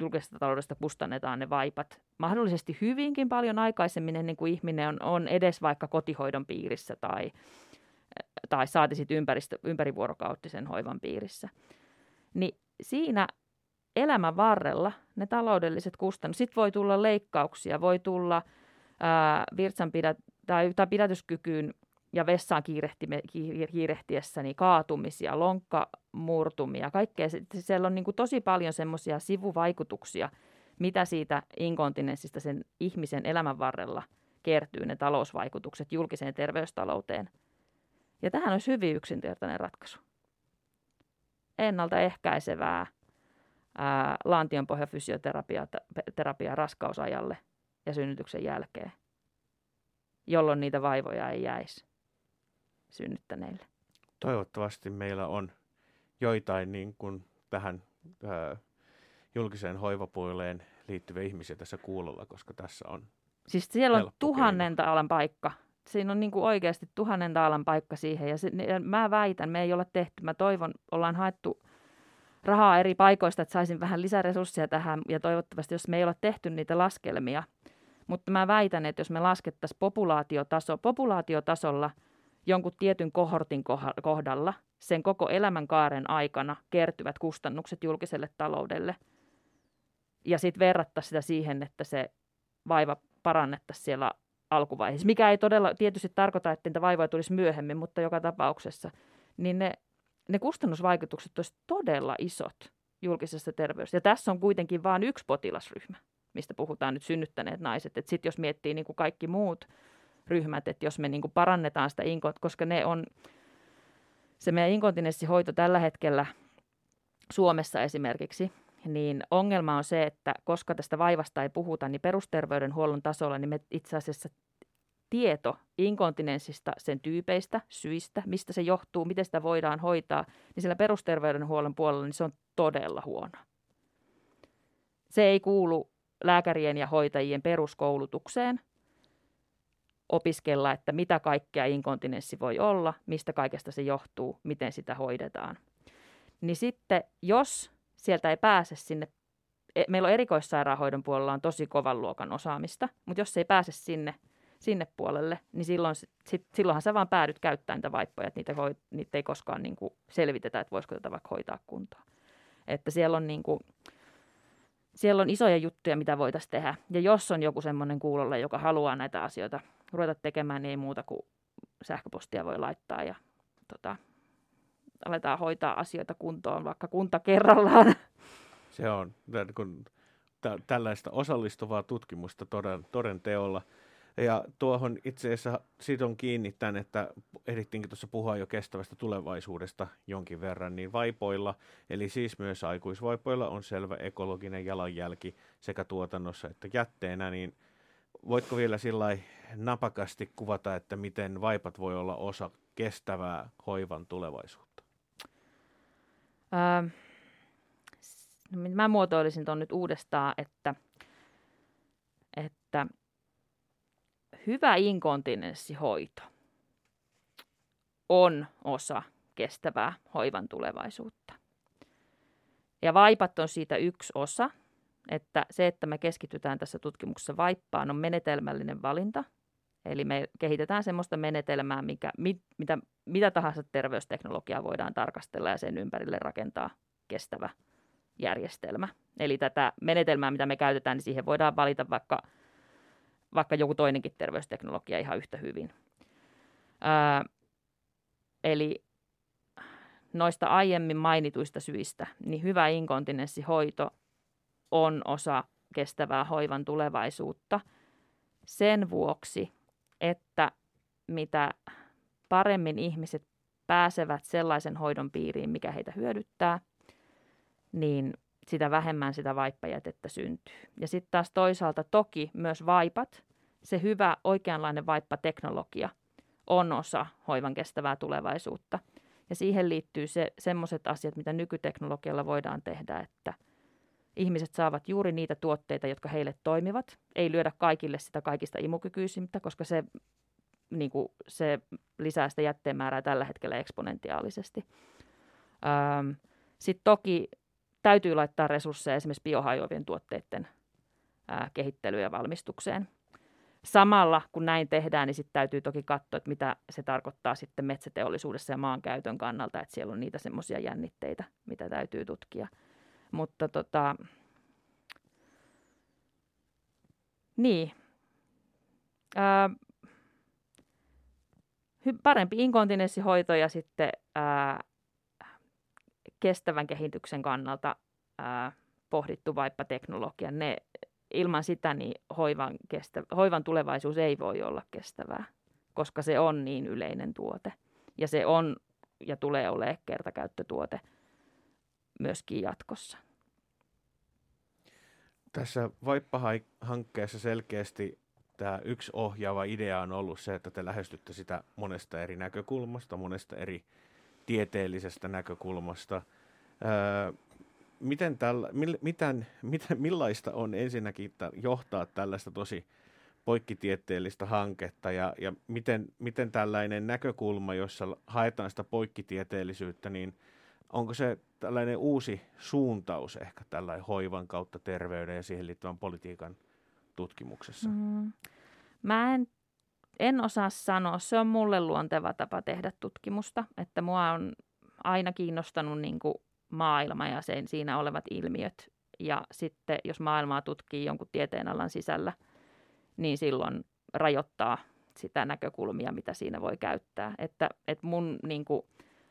julkisesta taloudesta kustannetaan ne vaipat mahdollisesti hyvinkin paljon aikaisemmin ennen kuin ihminen on, on edes vaikka kotihoidon piirissä tai, tai saati sitten ympärivuorokauttisen hoivan piirissä. Niin siinä elämän varrella ne taloudelliset kustannukset, sitten voi tulla leikkauksia, voi tulla ää, virtsanpidät, tai, tai pidätyskykyyn ja vessaan kiirehtiessäni kaatumisia, lonkkamurtumia, kaikkea. Siellä on niin kuin tosi paljon semmoisia sivuvaikutuksia, mitä siitä inkontinenssista sen ihmisen elämän varrella kertyy, ne talousvaikutukset julkiseen terveystalouteen. Ja tähän olisi hyvin yksinkertainen ratkaisu. Ennaltaehkäisevää ää, laantionpohjafysioterapia raskausajalle ja synnytyksen jälkeen, jolloin niitä vaivoja ei jäisi synnyttäneille. Toivottavasti meillä on joitain niin kuin tähän ää, julkiseen hoivapuoleen liittyviä ihmisiä tässä kuulolla, koska tässä on Siis siellä on tuhannen taalan paikka. Siinä on niin kuin oikeasti tuhannen taalan paikka siihen. Ja, se, ja mä väitän, me ei ole tehty, mä toivon, ollaan haettu rahaa eri paikoista, että saisin vähän lisäresursseja tähän. Ja toivottavasti, jos me ei ole tehty niitä laskelmia. Mutta mä väitän, että jos me laskettaisiin populaatiotaso, populaatiotasolla – jonkun tietyn kohortin kohdalla sen koko elämänkaaren aikana kertyvät kustannukset julkiselle taloudelle. Ja sitten verrattaisiin sitä siihen, että se vaiva parannettaisiin siellä alkuvaiheessa, mikä ei todella tietysti tarkoita, että niitä vaivoja tulisi myöhemmin, mutta joka tapauksessa, niin ne, ne kustannusvaikutukset olisivat todella isot julkisessa terveydessä. Ja tässä on kuitenkin vain yksi potilasryhmä, mistä puhutaan nyt synnyttäneet naiset. Sitten jos miettii niin kuin kaikki muut ryhmät, että jos me niin kuin parannetaan sitä inkot, koska ne on, se meidän inkontinenssihoito tällä hetkellä Suomessa esimerkiksi, niin ongelma on se, että koska tästä vaivasta ei puhuta, niin perusterveydenhuollon tasolla, niin me itse asiassa tieto inkontinenssista, sen tyypeistä, syistä, mistä se johtuu, miten sitä voidaan hoitaa, niin sillä perusterveydenhuollon puolella niin se on todella huono. Se ei kuulu lääkärien ja hoitajien peruskoulutukseen – opiskella, että mitä kaikkea inkontinenssi voi olla, mistä kaikesta se johtuu, miten sitä hoidetaan. Niin sitten, jos sieltä ei pääse sinne, e, meillä on erikoissairaanhoidon puolella on tosi kovan luokan osaamista, mutta jos se ei pääse sinne, sinne puolelle, niin silloin, sit, silloinhan sä vaan päädyt käyttämään niitä vaippoja, että niitä, voi, niitä ei koskaan niin kuin selvitetä, että voisiko tätä vaikka hoitaa kuntoon. Että siellä on, niin kuin, siellä on isoja juttuja, mitä voitaisiin tehdä. Ja jos on joku semmoinen kuulolle, joka haluaa näitä asioita ruveta tekemään, niin ei muuta kuin sähköpostia voi laittaa ja tota, aletaan hoitaa asioita kuntoon, vaikka kunta kerrallaan. Se on kun tä- tällaista osallistuvaa tutkimusta toden, toden teolla. Ja tuohon itse asiassa on kiinni tämän, että ehdittiinkin tuossa puhua jo kestävästä tulevaisuudesta jonkin verran, niin vaipoilla, eli siis myös aikuisvaipoilla on selvä ekologinen jalanjälki sekä tuotannossa että jätteenä, niin voitko vielä sillä napakasti kuvata, että miten vaipat voi olla osa kestävää hoivan tulevaisuutta? Öö, mä muotoilisin tuon nyt uudestaan, että, että hyvä inkontinenssihoito on osa kestävää hoivan tulevaisuutta. Ja vaipat on siitä yksi osa – että se, että me keskitytään tässä tutkimuksessa vaippaan, on menetelmällinen valinta. Eli me kehitetään sellaista menetelmää, mikä, mit, mitä, mitä tahansa terveysteknologiaa voidaan tarkastella ja sen ympärille rakentaa kestävä järjestelmä. Eli tätä menetelmää, mitä me käytetään, niin siihen voidaan valita vaikka, vaikka joku toinenkin terveysteknologia ihan yhtä hyvin. Ää, eli noista aiemmin mainituista syistä, niin hyvä inkontinenssihoito on osa kestävää hoivan tulevaisuutta sen vuoksi, että mitä paremmin ihmiset pääsevät sellaisen hoidon piiriin, mikä heitä hyödyttää, niin sitä vähemmän sitä vaippajätettä syntyy. Ja sitten taas toisaalta toki myös vaipat, se hyvä oikeanlainen vaippateknologia on osa hoivan kestävää tulevaisuutta. Ja siihen liittyy se, semmoiset asiat, mitä nykyteknologialla voidaan tehdä, että – ihmiset saavat juuri niitä tuotteita, jotka heille toimivat. Ei lyödä kaikille sitä kaikista imukykyisintä, koska se, niin kuin, se lisää sitä jätteen määrää tällä hetkellä eksponentiaalisesti. Ähm, Sitten toki täytyy laittaa resursseja esimerkiksi biohajoavien tuotteiden kehittelyyn ja valmistukseen. Samalla kun näin tehdään, niin sitten täytyy toki katsoa, että mitä se tarkoittaa sitten metsäteollisuudessa ja maankäytön kannalta, että siellä on niitä semmoisia jännitteitä, mitä täytyy tutkia. Mutta tota, niin, ää, parempi inkontinenssihoito ja sitten ää, kestävän kehityksen kannalta ää, pohdittu vaippateknologia, ne ilman sitä niin hoivan, kestä, hoivan tulevaisuus ei voi olla kestävää, koska se on niin yleinen tuote. Ja se on ja tulee olemaan kertakäyttötuote myöskin jatkossa. Tässä Vaippa-hankkeessa selkeästi tämä yksi ohjaava idea on ollut se, että te lähestytte sitä monesta eri näkökulmasta, monesta eri tieteellisestä näkökulmasta. Öö, miten tällä, mil, mitän, mitä, millaista on ensinnäkin johtaa tällaista tosi poikkitieteellistä hanketta ja, ja miten, miten tällainen näkökulma, jossa haetaan sitä poikkitieteellisyyttä, niin onko se tällainen uusi suuntaus ehkä tällainen hoivan kautta terveyden ja siihen liittyvän politiikan tutkimuksessa? Mm. Mä en, en osaa sanoa. Se on mulle luonteva tapa tehdä tutkimusta, että mua on aina kiinnostanut niin kuin maailma ja sen siinä olevat ilmiöt. Ja sitten jos maailmaa tutkii jonkun tieteenalan sisällä, niin silloin rajoittaa sitä näkökulmia, mitä siinä voi käyttää. Että, että mun niin kuin,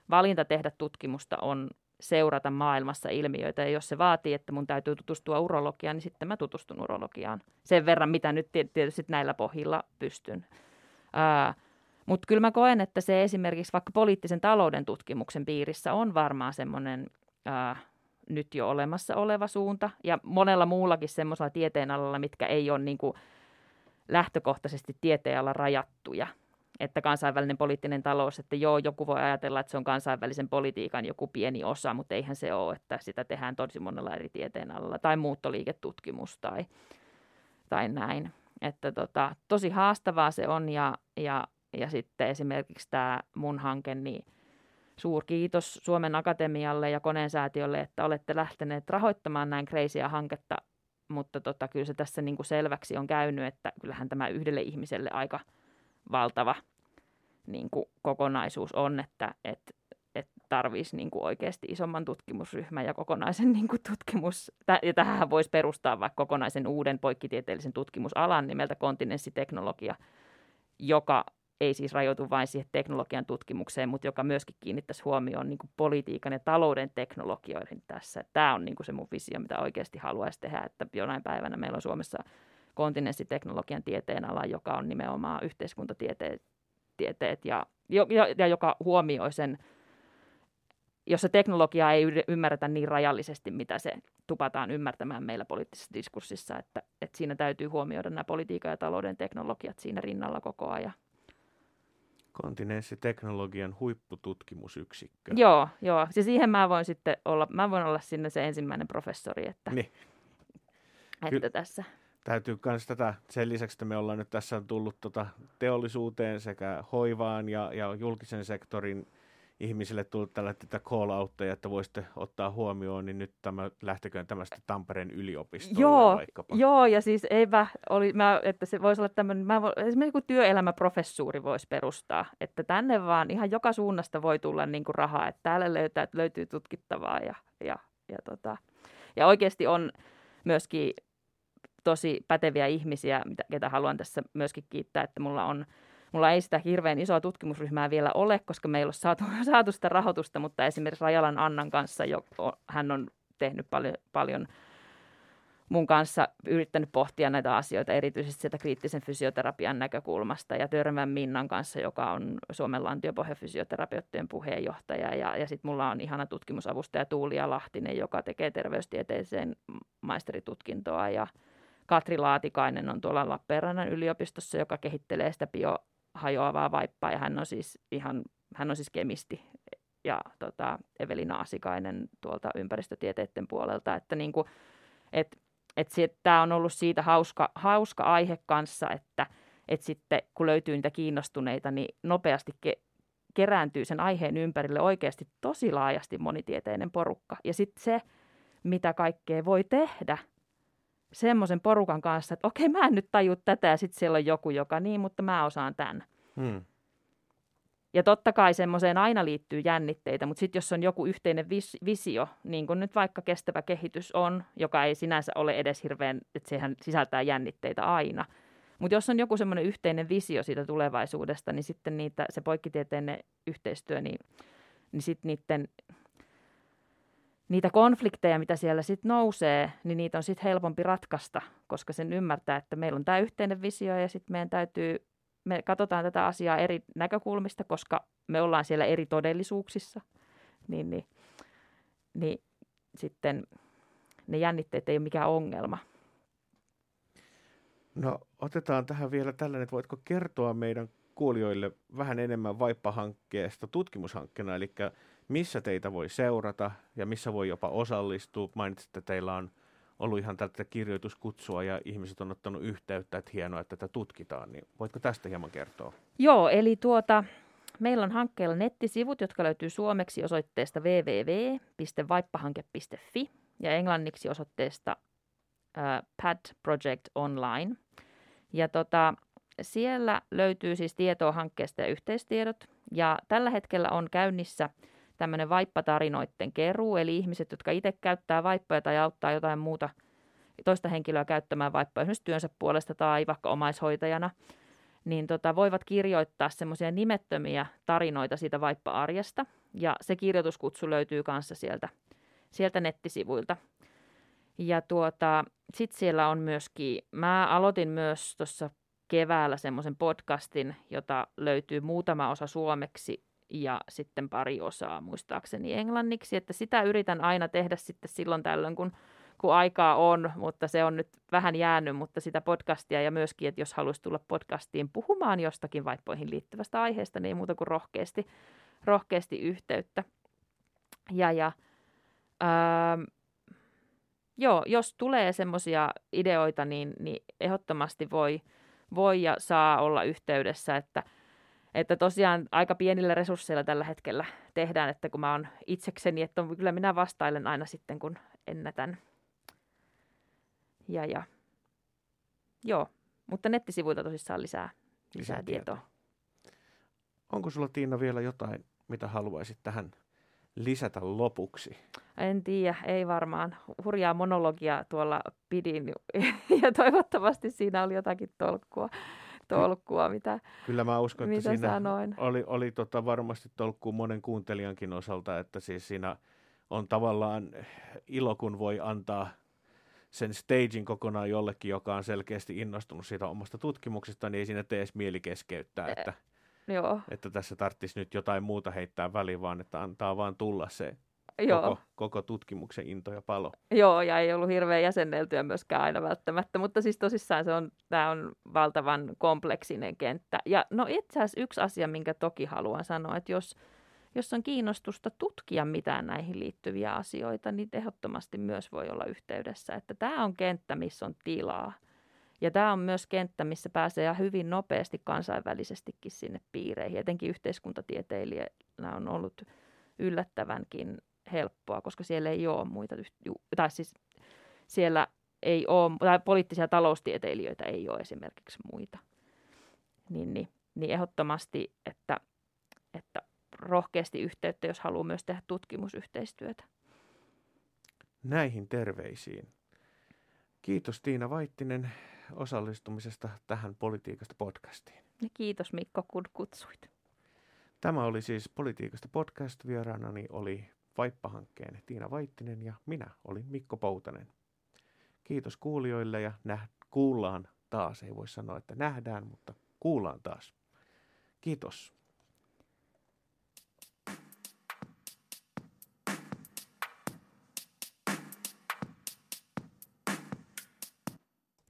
valinta tehdä tutkimusta on seurata maailmassa ilmiöitä. Ja jos se vaatii, että mun täytyy tutustua urologiaan, niin sitten mä tutustun urologiaan. Sen verran, mitä nyt tietysti näillä pohjilla pystyn. Mutta kyllä mä koen, että se esimerkiksi vaikka poliittisen talouden tutkimuksen piirissä on varmaan semmoinen ää, nyt jo olemassa oleva suunta. Ja monella muullakin semmoisella tieteenalalla, mitkä ei ole niin kuin lähtökohtaisesti tieteenala rajattuja. Että kansainvälinen poliittinen talous, että joo, joku voi ajatella, että se on kansainvälisen politiikan joku pieni osa, mutta eihän se ole, että sitä tehdään tosi monella eri tieteenalalla. Tai muuttoliiketutkimus tai, tai näin. Että tota, tosi haastavaa se on ja, ja, ja sitten esimerkiksi tämä mun hanke, niin Suurkiitos Suomen Akatemialle ja Koneensäätiölle, että olette lähteneet rahoittamaan näin kreisiä hanketta, mutta tota, kyllä se tässä niin kuin selväksi on käynyt, että kyllähän tämä yhdelle ihmiselle aika valtava niin kuin kokonaisuus on, että et, et tarvitsisi niin kuin oikeasti isomman tutkimusryhmän ja kokonaisen niin kuin tutkimus, ja tähän voisi perustaa vaikka kokonaisen uuden poikkitieteellisen tutkimusalan nimeltä kontinenssiteknologia, joka ei siis rajoitu vain siihen teknologian tutkimukseen, mutta joka myöskin kiinnittäisi huomioon niin politiikan ja talouden teknologioihin tässä. Tämä on niin se mun visio, mitä oikeasti haluaisi tehdä, että jonain päivänä meillä on Suomessa kontinenssiteknologian tieteen ala, joka on nimenomaan yhteiskuntatieteet tieteet ja, ja, ja joka huomioi sen, jossa teknologiaa ei ymmärretä niin rajallisesti, mitä se tupataan ymmärtämään meillä poliittisessa diskurssissa, että, että siinä täytyy huomioida nämä politiikan ja talouden teknologiat siinä rinnalla koko ajan. Kontinenssiteknologian huippututkimusyksikkö. Joo, joo. Ja siihen mä voin sitten olla, mä voin olla sinne se ensimmäinen professori, että, niin. että tässä. Täytyy myös tätä, sen lisäksi, että me ollaan nyt tässä tullut tota teollisuuteen sekä hoivaan ja, ja julkisen sektorin ihmisille tullut tällä tätä call outteja, että voisitte ottaa huomioon, niin nyt tämä lähteköön tämästä Tampereen yliopistolle joo, vaikkapa. Joo, ja siis eipä oli, mä, että se voisi olla tämmöinen, mä, esimerkiksi kun työelämäprofessuuri voisi perustaa, että tänne vaan ihan joka suunnasta voi tulla niin kuin rahaa, että täällä löytää, löytyy tutkittavaa ja, ja, ja, tota, ja oikeasti on myöskin tosi päteviä ihmisiä, ketä haluan tässä myöskin kiittää, että mulla on – Mulla ei sitä hirveän isoa tutkimusryhmää vielä ole, koska meillä on saatu, saatu sitä rahoitusta, mutta esimerkiksi Rajalan Annan kanssa, jo, hän on tehnyt paljon, paljon mun kanssa yrittänyt pohtia näitä asioita, erityisesti sieltä kriittisen fysioterapian näkökulmasta, ja Törmän Minnan kanssa, joka on Suomen lantiopohjafysioterapeuttien puheenjohtaja, ja, ja sitten mulla on ihana tutkimusavustaja Tuulia Lahtinen, joka tekee terveystieteeseen maisteritutkintoa, ja Katri Laatikainen on tuolla Lappeenrannan yliopistossa, joka kehittelee sitä bio, hajoavaa vaippaa ja hän on siis ihan, hän on siis kemisti ja tota, Evelina Asikainen tuolta ympäristötieteiden puolelta, että niin kuin, et, et tämä on ollut siitä hauska, hauska aihe kanssa, että et sitten kun löytyy niitä kiinnostuneita, niin nopeasti ke, kerääntyy sen aiheen ympärille oikeasti tosi laajasti monitieteinen porukka. Ja sitten se mitä kaikkea voi tehdä semmoisen porukan kanssa, että okei, mä en nyt taju tätä ja sitten siellä on joku, joka niin, mutta mä osaan tämän. Hmm. Ja totta kai semmoiseen aina liittyy jännitteitä, mutta sitten jos on joku yhteinen vis- visio, niin kuin nyt vaikka kestävä kehitys on, joka ei sinänsä ole edes hirveän, että sehän sisältää jännitteitä aina. Mutta jos on joku semmoinen yhteinen visio siitä tulevaisuudesta, niin sitten niitä, se poikkitieteinen yhteistyö, niin, niin sitten niiden, niitä konflikteja, mitä siellä sitten nousee, niin niitä on sitten helpompi ratkaista, koska sen ymmärtää, että meillä on tämä yhteinen visio ja sitten meidän täytyy me katsotaan tätä asiaa eri näkökulmista, koska me ollaan siellä eri todellisuuksissa, niin, niin, niin sitten ne jännitteet ei ole mikään ongelma. No otetaan tähän vielä tällainen, että voitko kertoa meidän kuulijoille vähän enemmän Vaippa-hankkeesta tutkimushankkeena, eli missä teitä voi seurata ja missä voi jopa osallistua. Mainitsit, että teillä on ollut ihan tätä kirjoituskutsua ja ihmiset on ottanut yhteyttä, että hienoa, että tätä tutkitaan. Niin voitko tästä hieman kertoa? Joo, eli tuota, meillä on hankkeella nettisivut, jotka löytyy suomeksi osoitteesta www.vaippahanke.fi ja englanniksi osoitteesta uh, Pad Project Online. Ja tota, siellä löytyy siis tietoa hankkeesta ja yhteistiedot. Ja tällä hetkellä on käynnissä – tämmöinen vaippatarinoiden keruu, eli ihmiset, jotka itse käyttää vaippoja tai auttaa jotain muuta toista henkilöä käyttämään vaippoja esimerkiksi työnsä puolesta tai vaikka omaishoitajana, niin tota, voivat kirjoittaa semmoisia nimettömiä tarinoita siitä vaippa-arjesta. Ja se kirjoituskutsu löytyy kanssa sieltä, sieltä nettisivuilta. Ja tuota, sitten siellä on myöskin, mä aloitin myös tuossa keväällä semmoisen podcastin, jota löytyy muutama osa suomeksi ja sitten pari osaa muistaakseni englanniksi, että sitä yritän aina tehdä sitten silloin tällöin, kun, kun aikaa on, mutta se on nyt vähän jäänyt, mutta sitä podcastia ja myöskin, että jos haluaisi tulla podcastiin puhumaan jostakin vaippoihin liittyvästä aiheesta, niin ei muuta kuin rohkeasti, rohkeasti yhteyttä. Ja, ja ää, joo, jos tulee semmoisia ideoita, niin, niin ehdottomasti voi, voi ja saa olla yhteydessä, että – että tosiaan aika pienillä resursseilla tällä hetkellä tehdään, että kun mä oon itsekseni, että on, kyllä minä vastailen aina sitten, kun ennätän. Ja, ja joo, mutta nettisivuilta tosissaan lisää, lisää, lisää tietoa. tietoa. Onko sulla Tiina vielä jotain, mitä haluaisit tähän lisätä lopuksi? En tiedä, ei varmaan. Hurjaa monologia tuolla pidin ja toivottavasti siinä oli jotakin tolkkua tolkkua, mitä Kyllä mä uskon, että siinä sanoin. oli, oli tota varmasti tolkkuu monen kuuntelijankin osalta, että siis siinä on tavallaan ilo, kun voi antaa sen staging kokonaan jollekin, joka on selkeästi innostunut siitä omasta tutkimuksesta, niin ei siinä tee edes mieli keskeyttää, että, Joo. että tässä tarvitsisi nyt jotain muuta heittää väliin, vaan että antaa vaan tulla se Joo. Koko, koko tutkimuksen into ja palo. Joo, ja ei ollut hirveän jäsenneltyä myöskään aina välttämättä, mutta siis tosissaan se on, tämä on valtavan kompleksinen kenttä. Ja no itse asiassa yksi asia, minkä toki haluan sanoa, että jos, jos on kiinnostusta tutkia mitään näihin liittyviä asioita, niin ehdottomasti myös voi olla yhteydessä, että tämä on kenttä, missä on tilaa. Ja tämä on myös kenttä, missä pääsee hyvin nopeasti kansainvälisestikin sinne piireihin. Etenkin yhteiskuntatieteilijänä on ollut yllättävänkin helppoa, koska siellä ei ole muita, tai siis siellä ei ole, tai poliittisia taloustieteilijöitä ei ole esimerkiksi muita. Niin, niin, niin ehdottomasti, että, että rohkeasti yhteyttä, jos haluaa myös tehdä tutkimusyhteistyötä. Näihin terveisiin. Kiitos Tiina Vaittinen osallistumisesta tähän Politiikasta podcastiin. Ja kiitos Mikko, kun kutsuit. Tämä oli siis Politiikasta podcast. Vieraanani oli Vaippa-hankkeen Tiina Vaittinen ja minä olin Mikko Poutanen. Kiitos kuulijoille ja näh- kuullaan taas. Ei voi sanoa, että nähdään, mutta kuullaan taas. Kiitos.